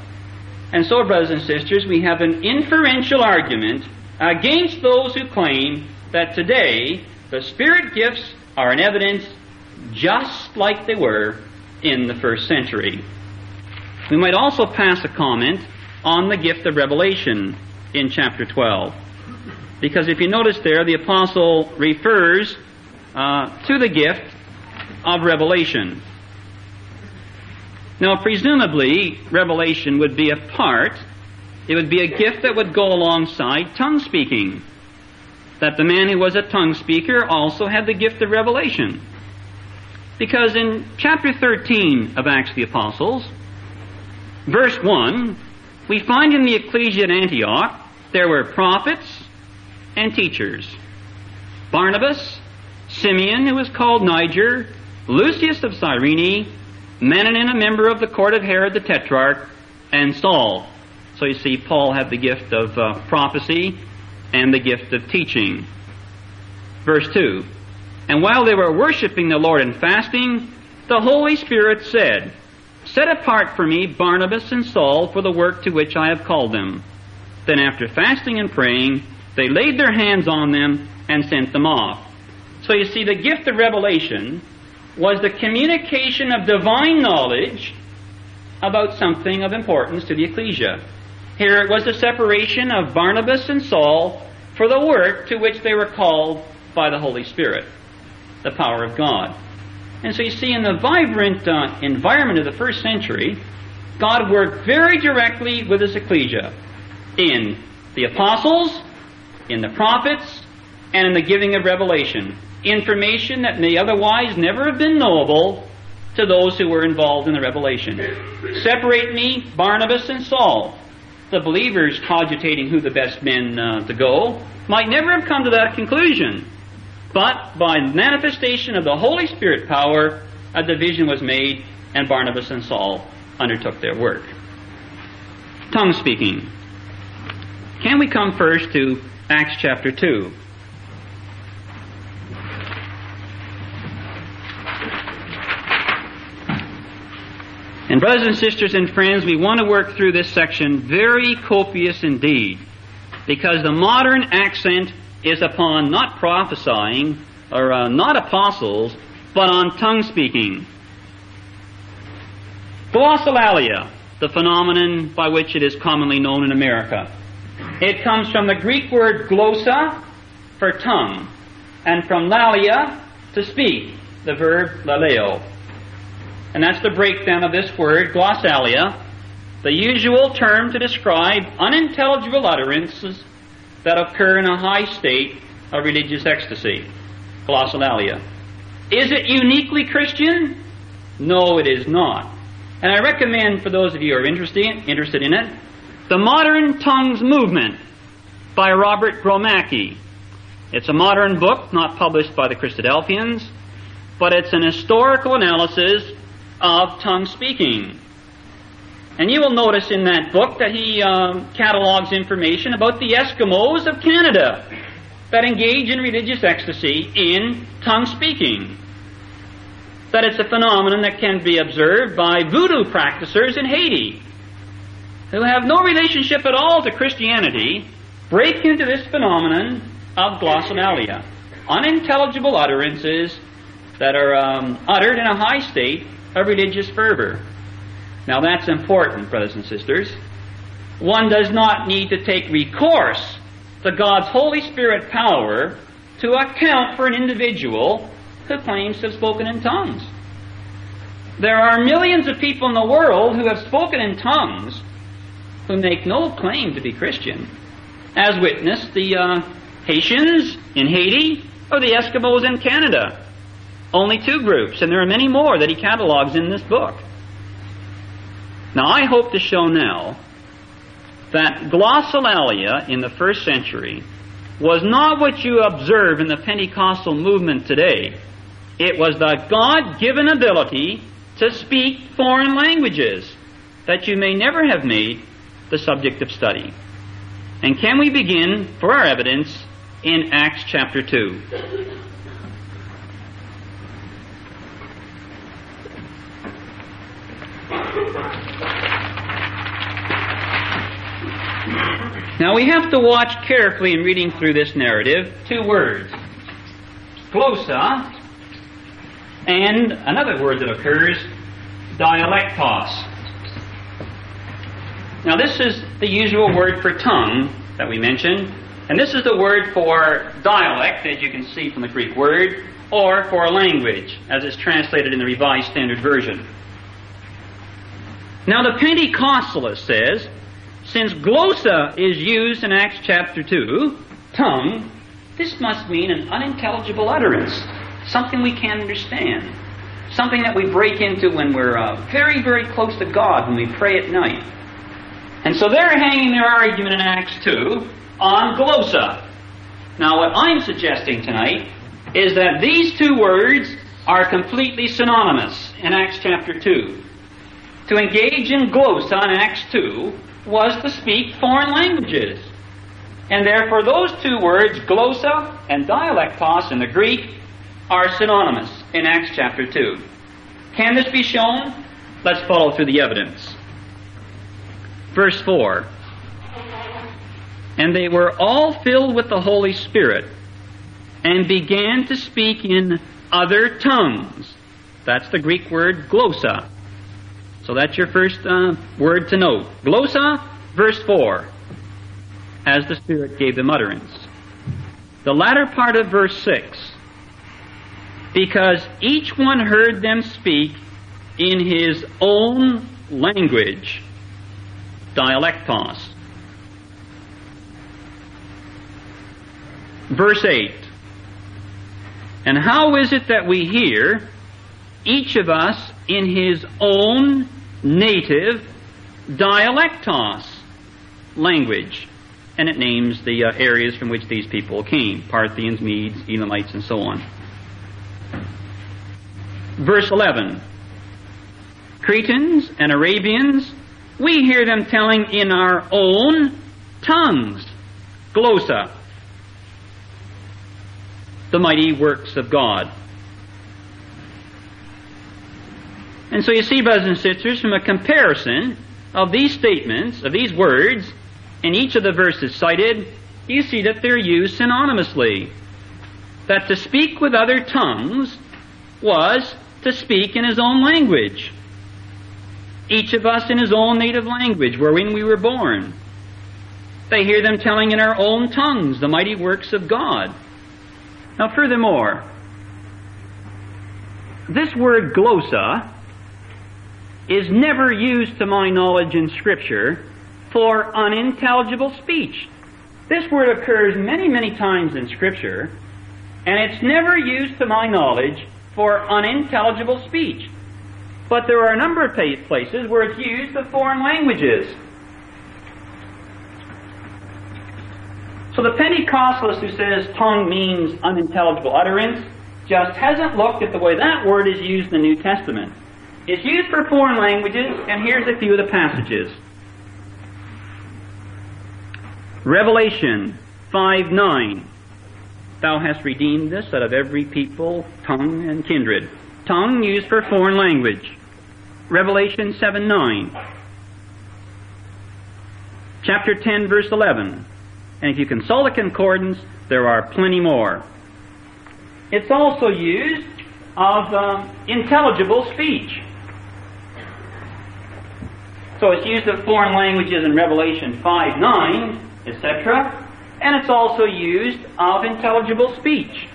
And so, brothers and sisters, we have an inferential argument against those who claim that today the Spirit gifts are in evidence just like they were in the first century. We might also pass a comment on the gift of revelation in chapter 12. Because if you notice there, the apostle refers uh, to the gift of revelation. Now, presumably, revelation would be a part, it would be a gift that would go alongside tongue speaking. That the man who was a tongue speaker also had the gift of revelation. Because in chapter 13 of Acts of the Apostles, verse 1, we find in the ecclesia at Antioch there were prophets and teachers. Barnabas, Simeon, who was called Niger, Lucius of Cyrene, Manaen, a member of the court of Herod the Tetrarch, and Saul. So you see, Paul had the gift of uh, prophecy and the gift of teaching. Verse 2 And while they were worshiping the Lord and fasting, the Holy Spirit said, Set apart for me Barnabas and Saul for the work to which I have called them. Then, after fasting and praying, they laid their hands on them and sent them off. So you see, the gift of revelation was the communication of divine knowledge about something of importance to the ecclesia. Here it was the separation of Barnabas and Saul for the work to which they were called by the Holy Spirit, the power of God. And so you see, in the vibrant uh, environment of the first century, God worked very directly with his ecclesia in the apostles, in the prophets, and in the giving of revelation. Information that may otherwise never have been knowable to those who were involved in the revelation. Separate me, Barnabas and Saul. the believers cogitating who the best men uh, to go might never have come to that conclusion. But by manifestation of the Holy Spirit power, a division was made, and Barnabas and Saul undertook their work. Tongue speaking. Can we come first to Acts chapter 2? And brothers and sisters and friends, we want to work through this section very copious indeed, because the modern accent is upon not prophesying or uh, not apostles, but on tongue speaking. Glossolalia, the phenomenon by which it is commonly known in America. It comes from the Greek word glossa for tongue, and from lalia to speak, the verb laleo. And that's the breakdown of this word, glossolalia, the usual term to describe unintelligible utterances that occur in a high state of religious ecstasy. Glossolalia. Is it uniquely Christian? No, it is not. And I recommend for those of you who are interested, interested in it, The Modern Tongues Movement by Robert Gromacki. It's a modern book, not published by the Christadelphians, but it's an historical analysis of tongue speaking. And you will notice in that book that he um, catalogs information about the Eskimos of Canada that engage in religious ecstasy in tongue speaking. That it's a phenomenon that can be observed by voodoo practitioners in Haiti who have no relationship at all to Christianity break into this phenomenon of glossolalia, unintelligible utterances that are um, uttered in a high state of religious fervor. Now that's important, brothers and sisters. One does not need to take recourse to God's Holy Spirit power to account for an individual who claims to have spoken in tongues. There are millions of people in the world who have spoken in tongues who make no claim to be Christian, as witness the uh, Haitians in Haiti or the Eskimos in Canada. Only two groups, and there are many more that he catalogs in this book. Now, I hope to show now that glossolalia in the first century was not what you observe in the Pentecostal movement today. It was the God given ability to speak foreign languages that you may never have made the subject of study. And can we begin for our evidence in Acts chapter 2? Now we have to watch carefully in reading through this narrative two words. Glossa and another word that occurs, dialectos. Now this is the usual word for tongue that we mentioned, and this is the word for dialect, as you can see from the Greek word, or for a language, as it's translated in the Revised Standard Version. Now the Pentecostalist says since glossa is used in Acts chapter 2, tongue, this must mean an unintelligible utterance, something we can't understand, something that we break into when we're uh, very, very close to God when we pray at night. And so they're hanging their argument in Acts 2 on glossa. Now, what I'm suggesting tonight is that these two words are completely synonymous in Acts chapter 2. To engage in glossa in Acts 2 was to speak foreign languages. And therefore, those two words, glossa and dialectos in the Greek, are synonymous in Acts chapter 2. Can this be shown? Let's follow through the evidence. Verse 4 And they were all filled with the Holy Spirit and began to speak in other tongues. That's the Greek word glossa. So that's your first uh, word to note. Glossa, verse 4, as the Spirit gave them utterance. The latter part of verse 6, because each one heard them speak in his own language, dialectos. Verse 8, and how is it that we hear, each of us in his own native dialectos. language. And it names the uh, areas from which these people came Parthians, Medes, Elamites, and so on. Verse 11 Cretans and Arabians, we hear them telling in our own tongues, glossa, the mighty works of God. And so you see, brothers and sisters, from a comparison of these statements, of these words, in each of the verses cited, you see that they're used synonymously. That to speak with other tongues was to speak in his own language. Each of us in his own native language, wherein we were born. They hear them telling in our own tongues the mighty works of God. Now, furthermore, this word glossa is never used to my knowledge in Scripture for unintelligible speech. This word occurs many, many times in Scripture, and it's never used to my knowledge for unintelligible speech. But there are a number of places where it's used for foreign languages. So the Pentecostalist who says tongue means unintelligible utterance just hasn't looked at the way that word is used in the New Testament. It's used for foreign languages, and here's a few of the passages. Revelation 5 9. Thou hast redeemed us out of every people, tongue, and kindred. Tongue used for foreign language. Revelation 7 9. Chapter 10, verse 11. And if you consult a concordance, there are plenty more. It's also used of um, intelligible speech. So it's used of foreign languages in Revelation 5 9, etc. And it's also used of intelligible speech.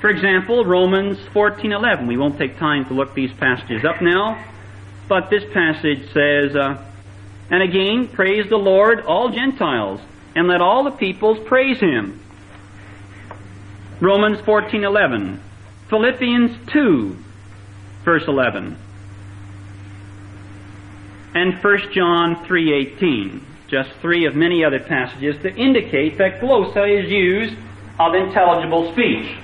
For example, Romans 14 11. We won't take time to look these passages up now, but this passage says, uh, And again, praise the Lord, all Gentiles, and let all the peoples praise him. Romans 14 11. Philippians 2, verse 11 and 1 John 3.18. Just three of many other passages that indicate that glossa is used of intelligible speech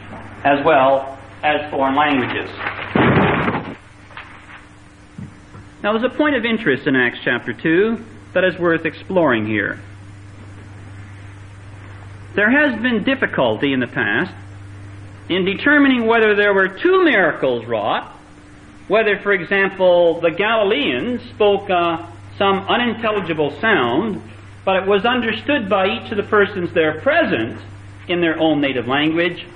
as well as foreign languages. Now there's a point of interest in Acts chapter 2 that is worth exploring here. There has been difficulty in the past in determining whether there were two miracles wrought whether, for example, the Galileans spoke uh, some unintelligible sound, but it was understood by each of the persons there present in their own native language,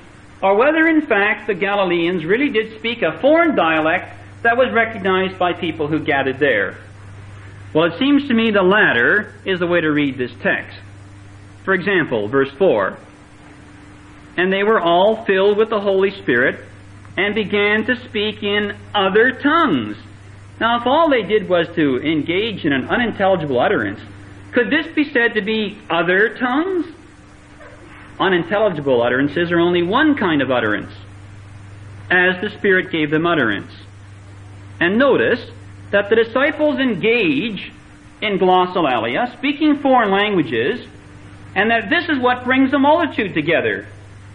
or whether, in fact, the Galileans really did speak a foreign dialect that was recognized by people who gathered there. Well, it seems to me the latter is the way to read this text. For example, verse 4 And they were all filled with the Holy Spirit and began to speak in other tongues. Now, if all they did was to engage in an unintelligible utterance, could this be said to be other tongues? Unintelligible utterances are only one kind of utterance, as the Spirit gave them utterance. And notice that the disciples engage in glossolalia, speaking foreign languages, and that this is what brings the multitude together.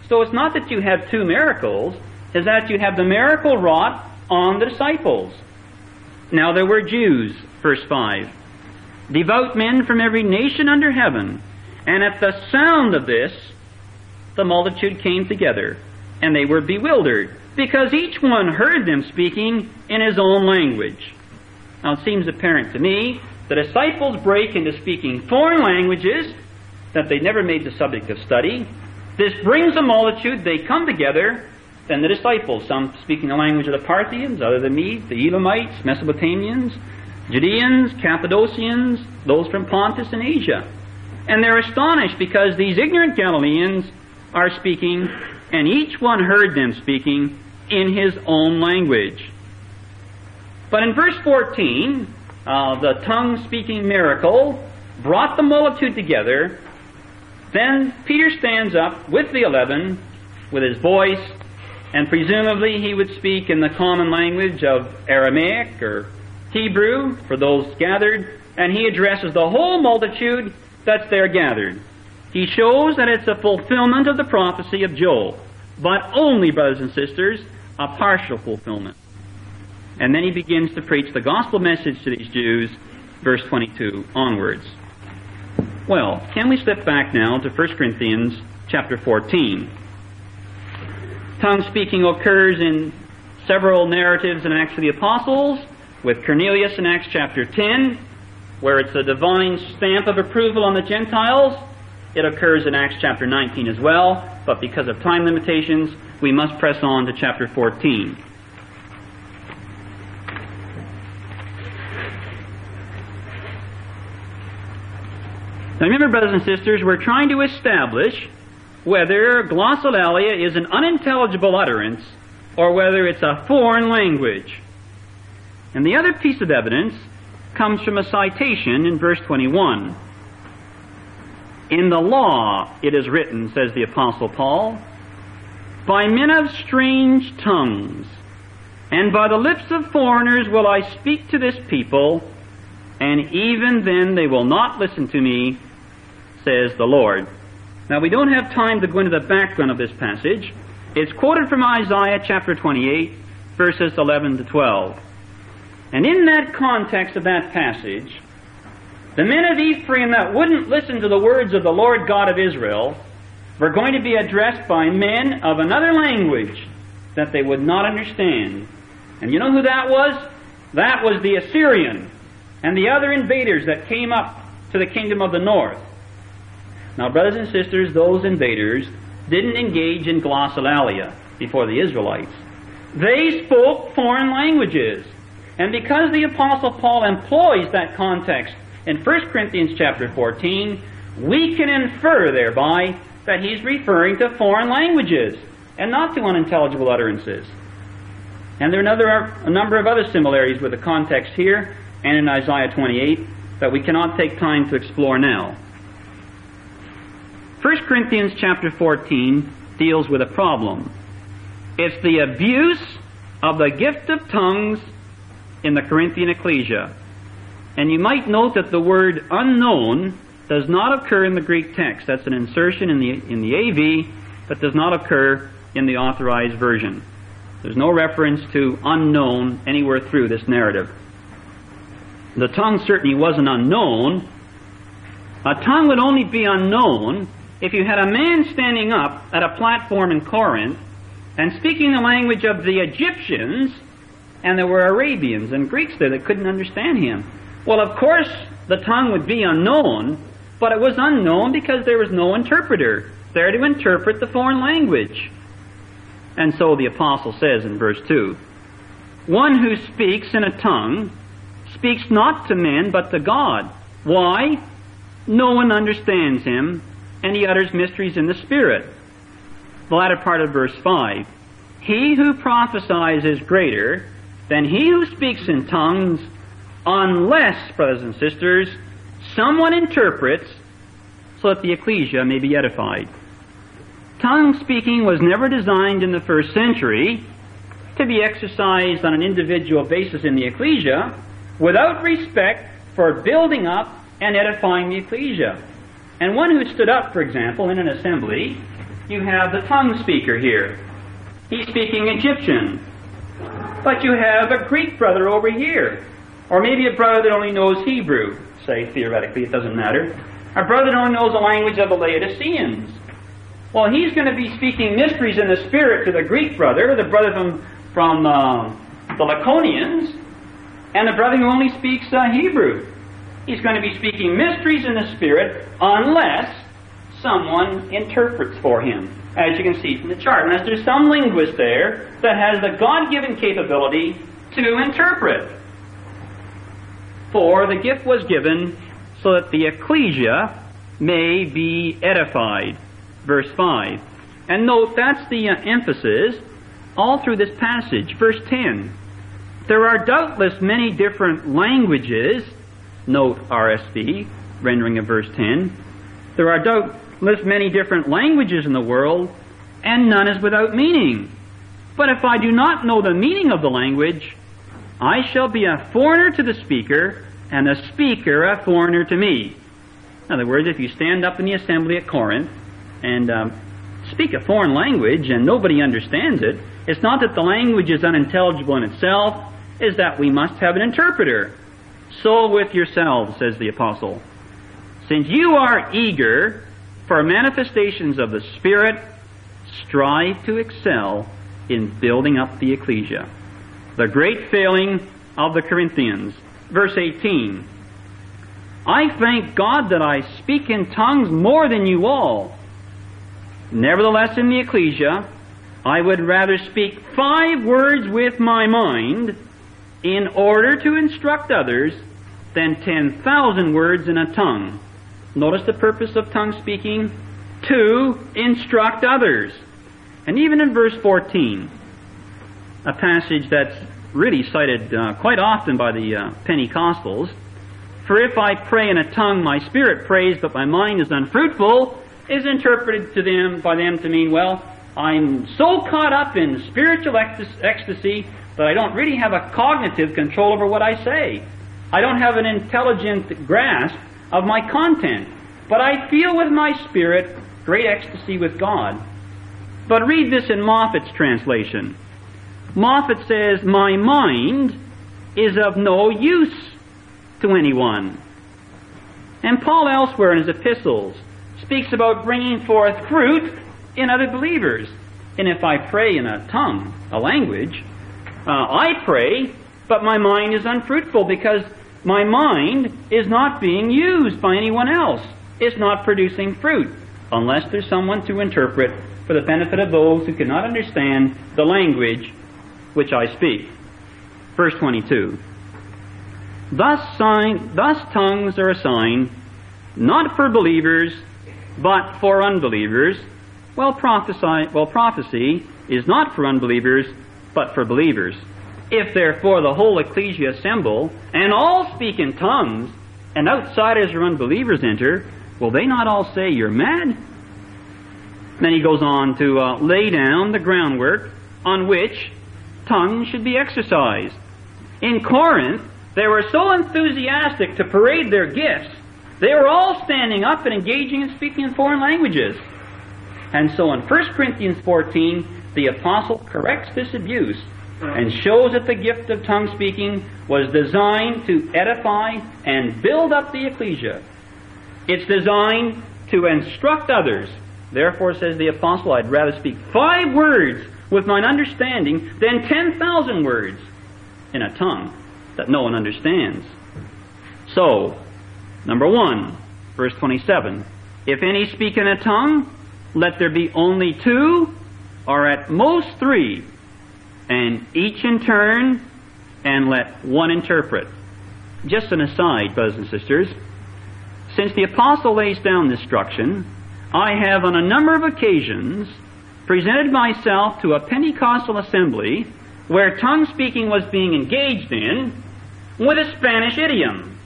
So it's not that you have two miracles, is that you have the miracle wrought on the disciples. Now there were Jews, verse 5, devout men from every nation under heaven, and at the sound of this, the multitude came together, and they were bewildered, because each one heard them speaking in his own language. Now it seems apparent to me the disciples break into speaking foreign languages that they never made the subject of study. This brings a multitude, they come together, then the disciples, some speaking the language of the Parthians, other the Medes, the Elamites, Mesopotamians, Judeans, Cappadocians, those from Pontus and Asia. And they're astonished because these ignorant Galileans are speaking, and each one heard them speaking in his own language. But in verse 14, uh, the tongue speaking miracle brought the multitude together. Then Peter stands up with the eleven, with his voice and presumably he would speak in the common language of Aramaic or Hebrew for those gathered, and he addresses the whole multitude that's there gathered. He shows that it's a fulfillment of the prophecy of Joel, but only, brothers and sisters, a partial fulfillment. And then he begins to preach the gospel message to these Jews, verse 22 onwards. Well, can we step back now to 1 Corinthians chapter 14? Tongue speaking occurs in several narratives in Acts of the Apostles, with Cornelius in Acts chapter 10, where it's a divine stamp of approval on the Gentiles. It occurs in Acts chapter 19 as well, but because of time limitations, we must press on to chapter 14. Now remember, brothers and sisters, we're trying to establish whether glossolalia is an unintelligible utterance or whether it's a foreign language. And the other piece of evidence comes from a citation in verse 21. In the law it is written, says the Apostle Paul, by men of strange tongues, and by the lips of foreigners will I speak to this people, and even then they will not listen to me, says the Lord. Now we don't have time to go into the background of this passage. It's quoted from Isaiah chapter 28, verses 11 to 12. And in that context of that passage, the men of Ephraim that wouldn't listen to the words of the Lord God of Israel were going to be addressed by men of another language that they would not understand. And you know who that was? That was the Assyrian and the other invaders that came up to the kingdom of the north. Now, brothers and sisters, those invaders didn't engage in glossolalia before the Israelites. They spoke foreign languages. And because the Apostle Paul employs that context in 1 Corinthians chapter 14, we can infer thereby that he's referring to foreign languages and not to unintelligible utterances. And there are another, a number of other similarities with the context here and in Isaiah 28 that we cannot take time to explore now. 1 Corinthians chapter 14 deals with a problem. It's the abuse of the gift of tongues in the Corinthian ecclesia. And you might note that the word unknown does not occur in the Greek text. That's an insertion in the, in the AV that does not occur in the authorized version. There's no reference to unknown anywhere through this narrative. The tongue certainly wasn't unknown. A tongue would only be unknown if you had a man standing up at a platform in Corinth and speaking the language of the Egyptians and there were Arabians and Greeks there that couldn't understand him. Well, of course, the tongue would be unknown, but it was unknown because there was no interpreter there to interpret the foreign language. And so the apostle says in verse 2, One who speaks in a tongue speaks not to men but to God. Why? No one understands him, and he utters mysteries in the Spirit. The latter part of verse 5. He who prophesies is greater than he who speaks in tongues, unless, brothers and sisters, someone interprets so that the ecclesia may be edified. Tongue speaking was never designed in the first century to be exercised on an individual basis in the ecclesia without respect for building up and edifying the ecclesia. And one who stood up, for example, in an assembly, you have the tongue speaker here. He's speaking Egyptian. But you have a Greek brother over here. Or maybe a brother that only knows Hebrew, say theoretically, it doesn't matter. A brother that only knows the language of the Laodiceans. Well, he's going to be speaking mysteries in the Spirit to the Greek brother, the brother from, from uh, the Laconians, and the brother who only speaks uh, Hebrew. He's going to be speaking mysteries in the Spirit unless someone interprets for him as you can see from the chart. Unless there's some linguist there that has the God given capability to interpret. For the gift was given so that the ecclesia may be edified. Verse 5. And note that's the uh, emphasis all through this passage. Verse 10. There are doubtless many different languages. Note RSV, rendering of verse 10. There are doubtless many different languages in the world, and none is without meaning. But if I do not know the meaning of the language, I shall be a foreigner to the speaker, and the speaker a foreigner to me. In other words, if you stand up in the assembly at Corinth and um, speak a foreign language and nobody understands it, it's not that the language is unintelligible in itself, is that we must have an interpreter. So with yourselves, says the apostle. Since you are eager for manifestations of the Spirit, strive to excel in building up the ecclesia. The great failing of the Corinthians. Verse 18. I thank God that I speak in tongues more than you all. Nevertheless, in the ecclesia, I would rather speak five words with my mind in order to instruct others than 10,000 words in a tongue. Notice the purpose of tongue speaking to instruct others. And even in verse 14, a passage that's really cited uh, quite often by the uh, Pentecostals. For if I pray in a tongue, my spirit prays, but my mind is unfruitful, is interpreted to them by them to mean, well, I'm so caught up in spiritual ecstasy that I don't really have a cognitive control over what I say. I don't have an intelligent grasp of my content. But I feel with my spirit great ecstasy with God. But read this in Moffatt's translation. Moffatt says, My mind is of no use to anyone. And Paul elsewhere in his epistles speaks about bringing forth fruit in other believers. And if I pray in a tongue, a language, uh, I pray, but my mind is unfruitful because my mind is not being used by anyone else. It's not producing fruit unless there's someone to interpret for the benefit of those who cannot understand the language which I speak. Verse 22. Thus, sign, thus tongues are a sign, not for believers, but for unbelievers. Well, prophesy, well, prophecy is not for unbelievers, but for believers. If therefore the whole ecclesia assemble, and all speak in tongues, and outsiders or unbelievers enter, will they not all say, You're mad? Then he goes on to uh, lay down the groundwork on which tongues should be exercised. In Corinth, they were so enthusiastic to parade their gifts, they were all standing up and engaging in speaking in foreign languages. And so in 1 Corinthians 14, the apostle corrects this abuse and shows that the gift of tongue speaking was designed to edify and build up the ecclesia. It's designed to instruct others. Therefore, says the apostle, I'd rather speak five words with mine understanding than 10,000 words in a tongue that no one understands. So, number one, verse 27. If any speak in a tongue, let there be only two, or at most three, and each in turn, and let one interpret. Just an aside, brothers and sisters. Since the apostle lays down this instruction, I have on a number of occasions presented myself to a Pentecostal assembly where tongue speaking was being engaged in with a Spanish idiom,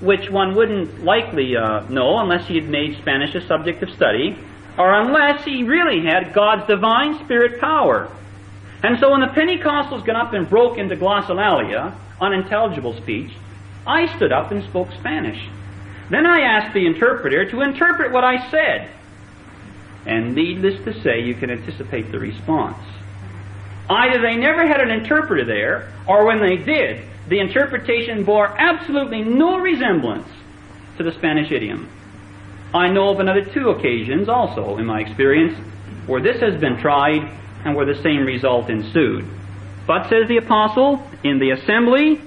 which one wouldn't likely uh, know unless he had made Spanish a subject of study, or unless he really had God's divine spirit power. And so when the Pentecostals got up and broke into glossolalia, unintelligible speech, I stood up and spoke Spanish. Then I asked the interpreter to interpret what I said. And needless to say, you can anticipate the response. Either they never had an interpreter there, or when they did, the interpretation bore absolutely no resemblance to the Spanish idiom. I know of another two occasions also, in my experience, where this has been tried and where the same result ensued. But, says the apostle, in the assembly,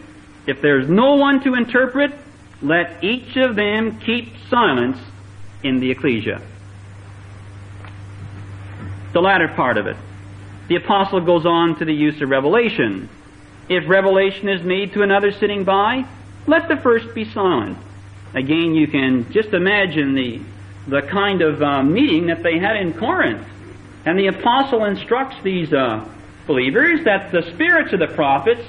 if there's no one to interpret, let each of them keep silence in the ecclesia the latter part of it. The apostle goes on to the use of revelation. If revelation is made to another sitting by, let the first be silent. Again, you can just imagine the, the kind of uh, meeting that they had in Corinth. And the apostle instructs these uh, believers that the spirits of the prophets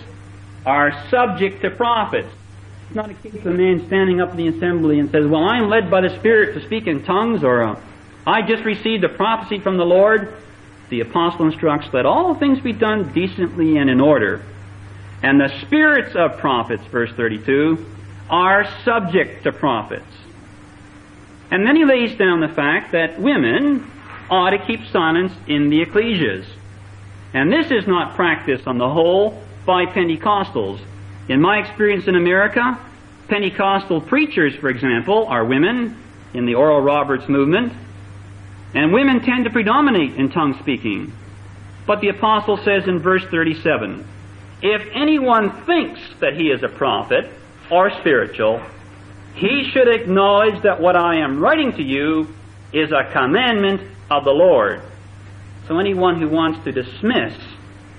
are subject to prophets. It's not a case of a man standing up in the assembly and says, Well, I'm led by the Spirit to speak in tongues, or uh, I just received a prophecy from the Lord. The apostle instructs, let all things be done decently and in order. And the spirits of prophets, verse 32, are subject to prophets. And then he lays down the fact that women ought to keep silence in the ecclesias. And this is not practiced on the whole by Pentecostals. In my experience in America, Pentecostal preachers, for example, are women in the Oral Roberts movement, and women tend to predominate in tongue speaking. But the apostle says in verse 37, if anyone thinks that he is a prophet or spiritual, he should acknowledge that what I am writing to you is a commandment of the Lord. So anyone who wants to dismiss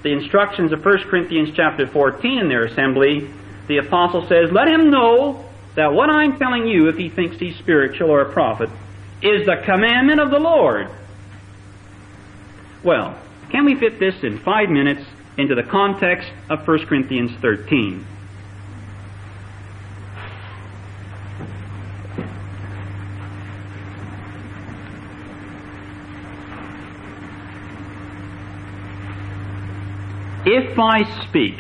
the instructions of 1 Corinthians chapter 14 in their assembly, the apostle says, let him know that what I'm telling you, if he thinks he's spiritual or a prophet, is the commandment of the Lord. Well, can we fit this in five minutes into the context of 1 Corinthians 13? If I speak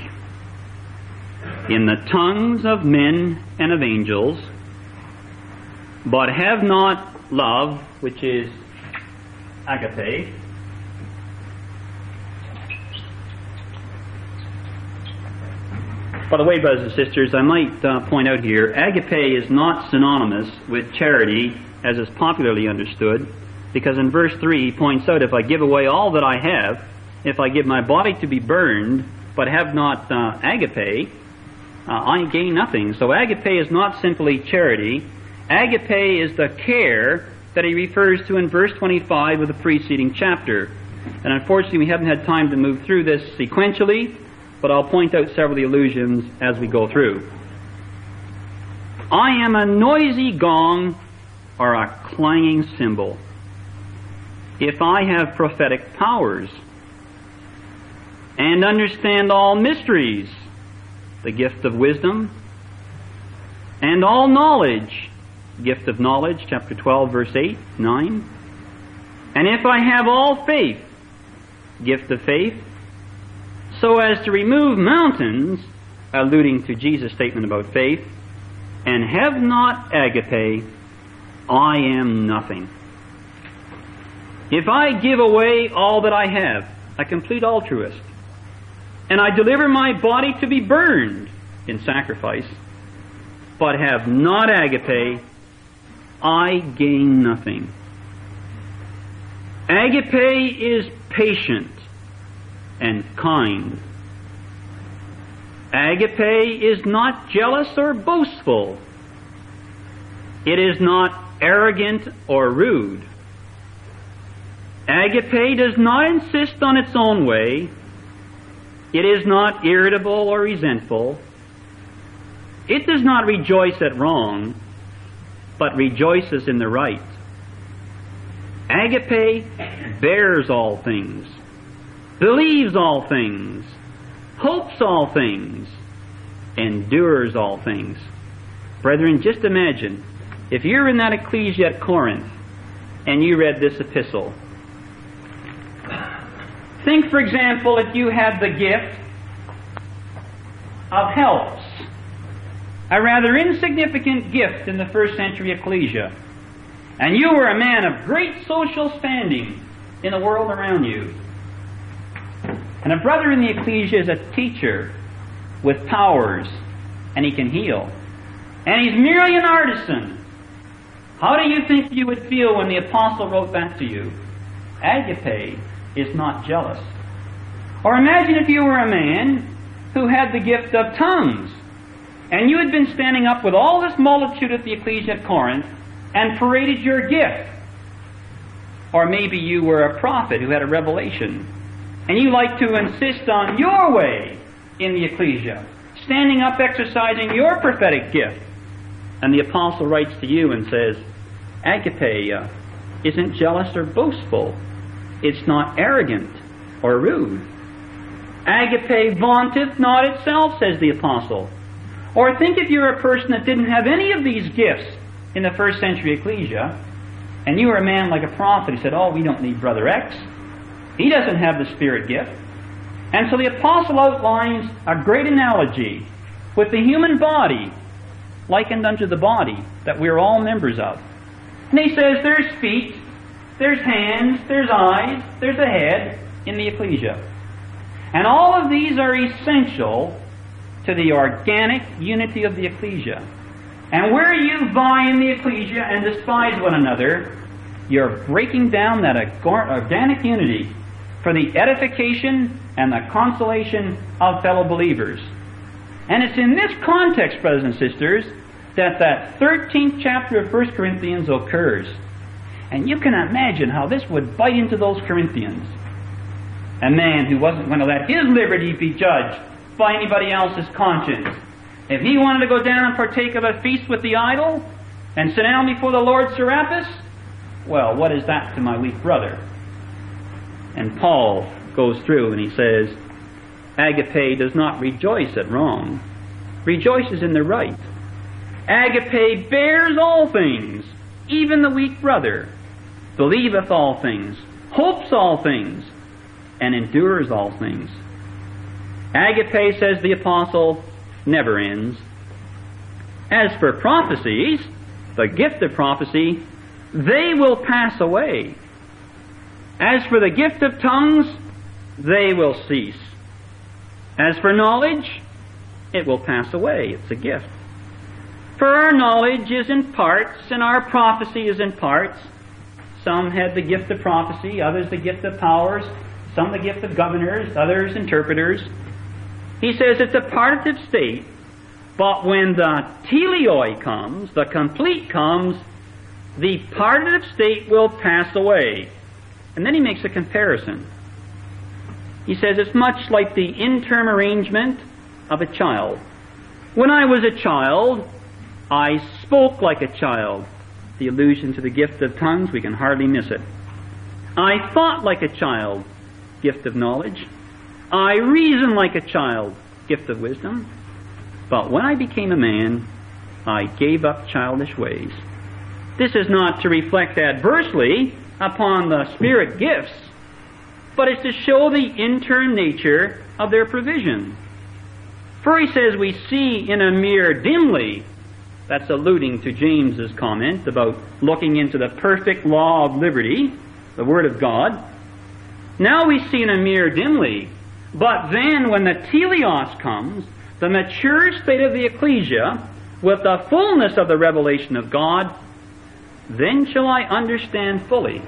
in the tongues of men and of angels, but have not love, which is agape, By the way, brothers and sisters, I might uh, point out here, agape is not synonymous with charity as is popularly understood, because in verse 3 he points out, if I give away all that I have, if I give my body to be burned, but have not uh, agape, uh, I gain nothing. So agape is not simply charity. Agape is the care that he refers to in verse 25 of the preceding chapter. And unfortunately, we haven't had time to move through this sequentially, but I'll point out several of the allusions as we go through. I am a noisy gong or a clanging cymbal. If I have prophetic powers and understand all mysteries, the gift of wisdom, and all knowledge, gift of knowledge, chapter 12, verse 8, 9. And if I have all faith, gift of faith, so as to remove mountains, alluding to Jesus' statement about faith, and have not agape, I am nothing. If I give away all that I have, a complete altruist, and I deliver my body to be burned in sacrifice, but have not agape, I gain nothing. Agape is patient and kind. Agape is not jealous or boastful. It is not arrogant or rude. Agape does not insist on its own way. It is not irritable or resentful. It does not rejoice at wrong, but rejoices in the right. Agape bears all things, believes all things, hopes all things, endures all things. Brethren, just imagine if you're in that ecclesia at Corinth and you read this epistle. Think, for example, if you had the gift of helps, a rather insignificant gift in the first century ecclesia, and you were a man of great social standing in the world around you. And a brother in the ecclesia is a teacher with powers, and he can heal. And he's merely an artisan. How do you think you would feel when the apostle wrote that to you? Agape is not jealous. Or imagine if you were a man who had the gift of tongues, and you had been standing up with all this multitude at the ecclesia at Corinth and paraded your gift. Or maybe you were a prophet who had a revelation and you like to insist on your way in the ecclesia, standing up exercising your prophetic gift. And the apostle writes to you and says, Agape isn't jealous or boastful. It's not arrogant or rude. Agape vaunteth not itself, says the apostle. Or think if you're a person that didn't have any of these gifts in the first century ecclesia, and you were a man like a prophet who said, Oh, we don't need Brother X. He doesn't have the Spirit gift. And so the apostle outlines a great analogy with the human body likened unto the body that we are all members of. And he says there's feet, there's hands, there's eyes, there's a head in the ecclesia. And all of these are essential to the organic unity of the ecclesia. And where you vie in the ecclesia and despise one another, you're breaking down that organic unity for the edification and the consolation of fellow believers. And it's in this context, brothers and sisters, that that 13th chapter of 1 Corinthians occurs. And you can imagine how this would bite into those Corinthians. A man who wasn't going to let his liberty be judged by anybody else's conscience. If he wanted to go down and partake of a feast with the idol and sit down before the Lord Serapis, well, what is that to my weak brother? And Paul goes through and he says, Agape does not rejoice at wrong, rejoices in the right. Agape bears all things, even the weak brother, believeth all things, hopes all things, and endures all things. Agape, says the apostle, never ends. As for prophecies, the gift of prophecy they will pass away. As for the gift of tongues, they will cease. As for knowledge, it will pass away. It's a gift. For our knowledge is in parts, and our prophecy is in parts. Some had the gift of prophecy, others the gift of powers, some the gift of governors, others interpreters. He says it's a partitive state, but when the teleoi comes, the complete comes, the partitive state will pass away. And then he makes a comparison. He says it's much like the interim arrangement of a child. When I was a child, I spoke like a child. The allusion to the gift of tongues, we can hardly miss it. I thought like a child, gift of knowledge. I reasoned like a child, gift of wisdom. But when I became a man, I gave up childish ways. This is not to reflect adversely upon the Spirit gifts, but it's to show the interim nature of their provision. For he says we see in a mirror dimly, that's alluding to James's comment about looking into the perfect law of liberty, the Word of God. Now we see in a mirror dimly, but then when the teleos comes, the mature state of the ecclesia, with the fullness of the revelation of God, then shall I understand fully,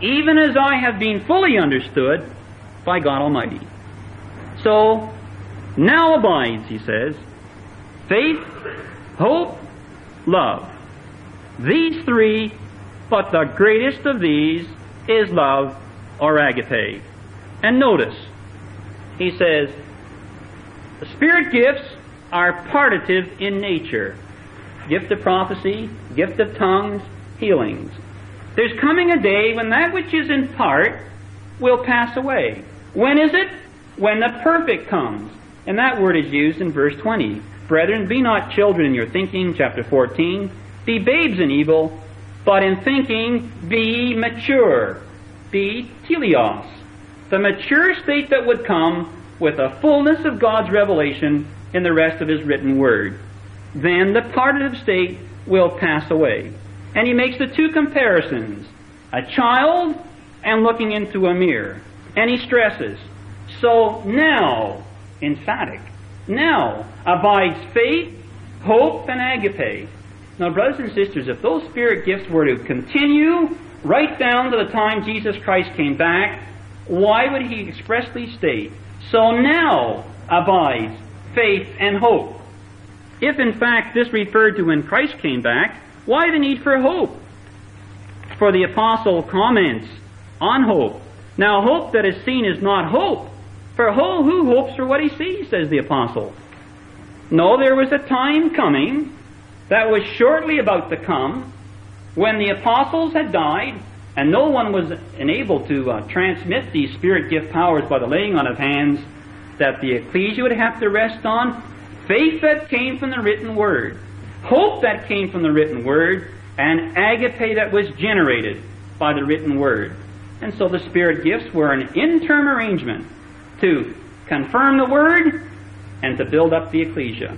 even as I have been fully understood by God Almighty. So, now abides, he says, faith, hope, love. These three, but the greatest of these is love or agape. And notice, he says, the Spirit gifts are partitive in nature. Gift of prophecy, gift of tongues, healings. There's coming a day when that which is in part will pass away. When is it? When the perfect comes. And that word is used in verse 20. Brethren, be not children in your thinking, chapter 14. Be babes in evil, but in thinking be mature. Be teleos. The mature state that would come with the fullness of God's revelation in the rest of His written word. Then the partitive state will pass away. And he makes the two comparisons a child and looking into a mirror. And he stresses, so now, emphatic, now abides faith, hope, and agape. Now, brothers and sisters, if those spirit gifts were to continue right down to the time Jesus Christ came back, why would he expressly state, so now abides faith and hope? If in fact this referred to when Christ came back, why the need for hope? For the apostle comments on hope. Now, hope that is seen is not hope. For who, who hopes for what he sees, says the apostle. No, there was a time coming that was shortly about to come when the apostles had died and no one was enabled to uh, transmit these spirit gift powers by the laying on of hands that the ecclesia would have to rest on faith that came from the written word hope that came from the written word, and agape that was generated by the written word. And so the Spirit gifts were an interim arrangement to confirm the word and to build up the ecclesia.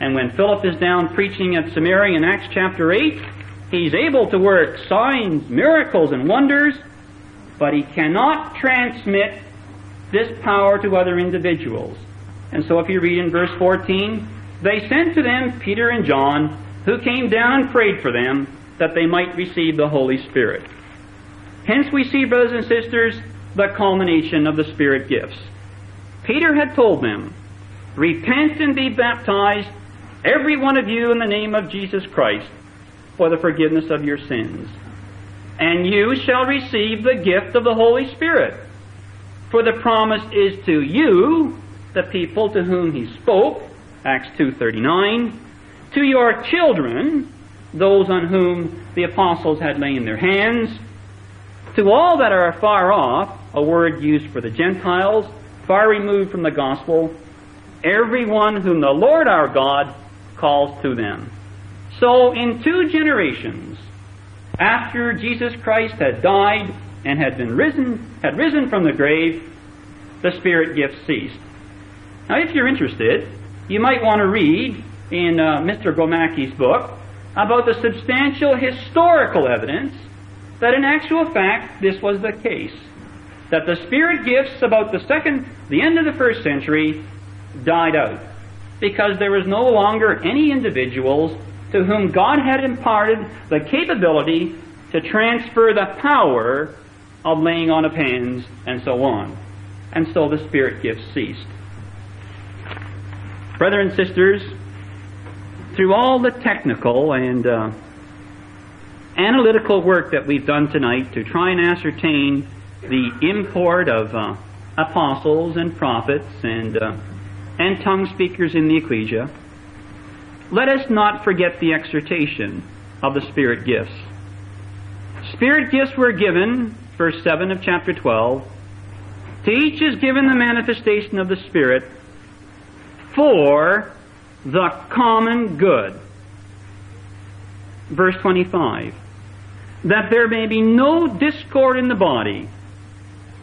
And when Philip is down preaching at Samaria in Acts chapter 8, He's able to work signs, miracles, and wonders, but he cannot transmit this power to other individuals. And so if you read in verse 14, they sent to them Peter and John, who came down and prayed for them that they might receive the Holy Spirit. Hence we see, brothers and sisters, the culmination of the Spirit gifts. Peter had told them, Repent and be baptized, every one of you, in the name of Jesus Christ, for the forgiveness of your sins. And you shall receive the gift of the Holy Spirit. For the promise is to you, the people to whom he spoke, Acts 2.39, to your children, those on whom the apostles had laid their hands, to all that are far off, a word used for the Gentiles, far removed from the gospel, everyone whom the Lord our God calls to them. So in two generations, after Jesus Christ had died and had been risen, had risen from the grave, the Spirit gifts ceased. Now, if you're interested, you might want to read in uh, Mr. Gromacki's book about the substantial historical evidence that in actual fact this was the case. That the Spirit gifts about the second, the end of the first century died out because there was no longer any individuals to whom God had imparted the capability to transfer the power of laying on of hands and so on. And so the Spirit gifts ceased. Brothers and sisters, through all the technical and uh, analytical work that we've done tonight to try and ascertain the import of uh, apostles and prophets and uh, and tongue speakers in the ecclesia, let us not forget the exhortation of the Spirit gifts. Spirit gifts were given, verse 7 of chapter 12. To each is given the manifestation of the Spirit for the common good. Verse 25. That there may be no discord in the body,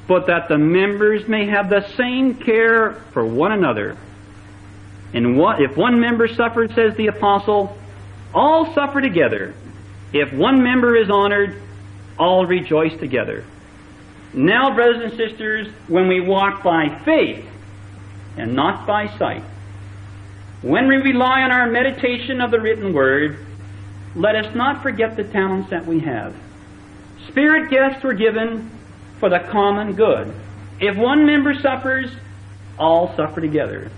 but that the members may have the same care for one another. And what, if one member suffers, says the apostle, all suffer together. If one member is honored, all rejoice together. Now, brothers and sisters, when we walk by faith and not by sight, when we rely on our meditation of the written word, let us not forget the talents that we have. Spirit gifts were given for the common good. If one member suffers, all suffer together.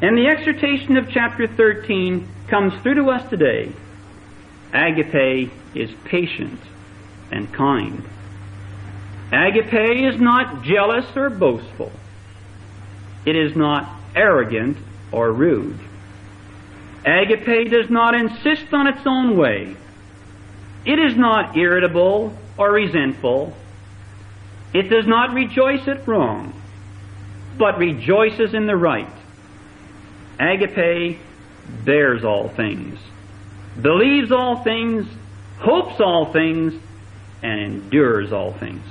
And the exhortation of chapter 13 comes through to us today. Agape is patient and kind. Agape is not jealous or boastful. It is not arrogant or rude. Agape does not insist on its own way. It is not irritable or resentful. It does not rejoice at wrong, but rejoices in the right. Agape bears all things, believes all things, hopes all things, and endures all things.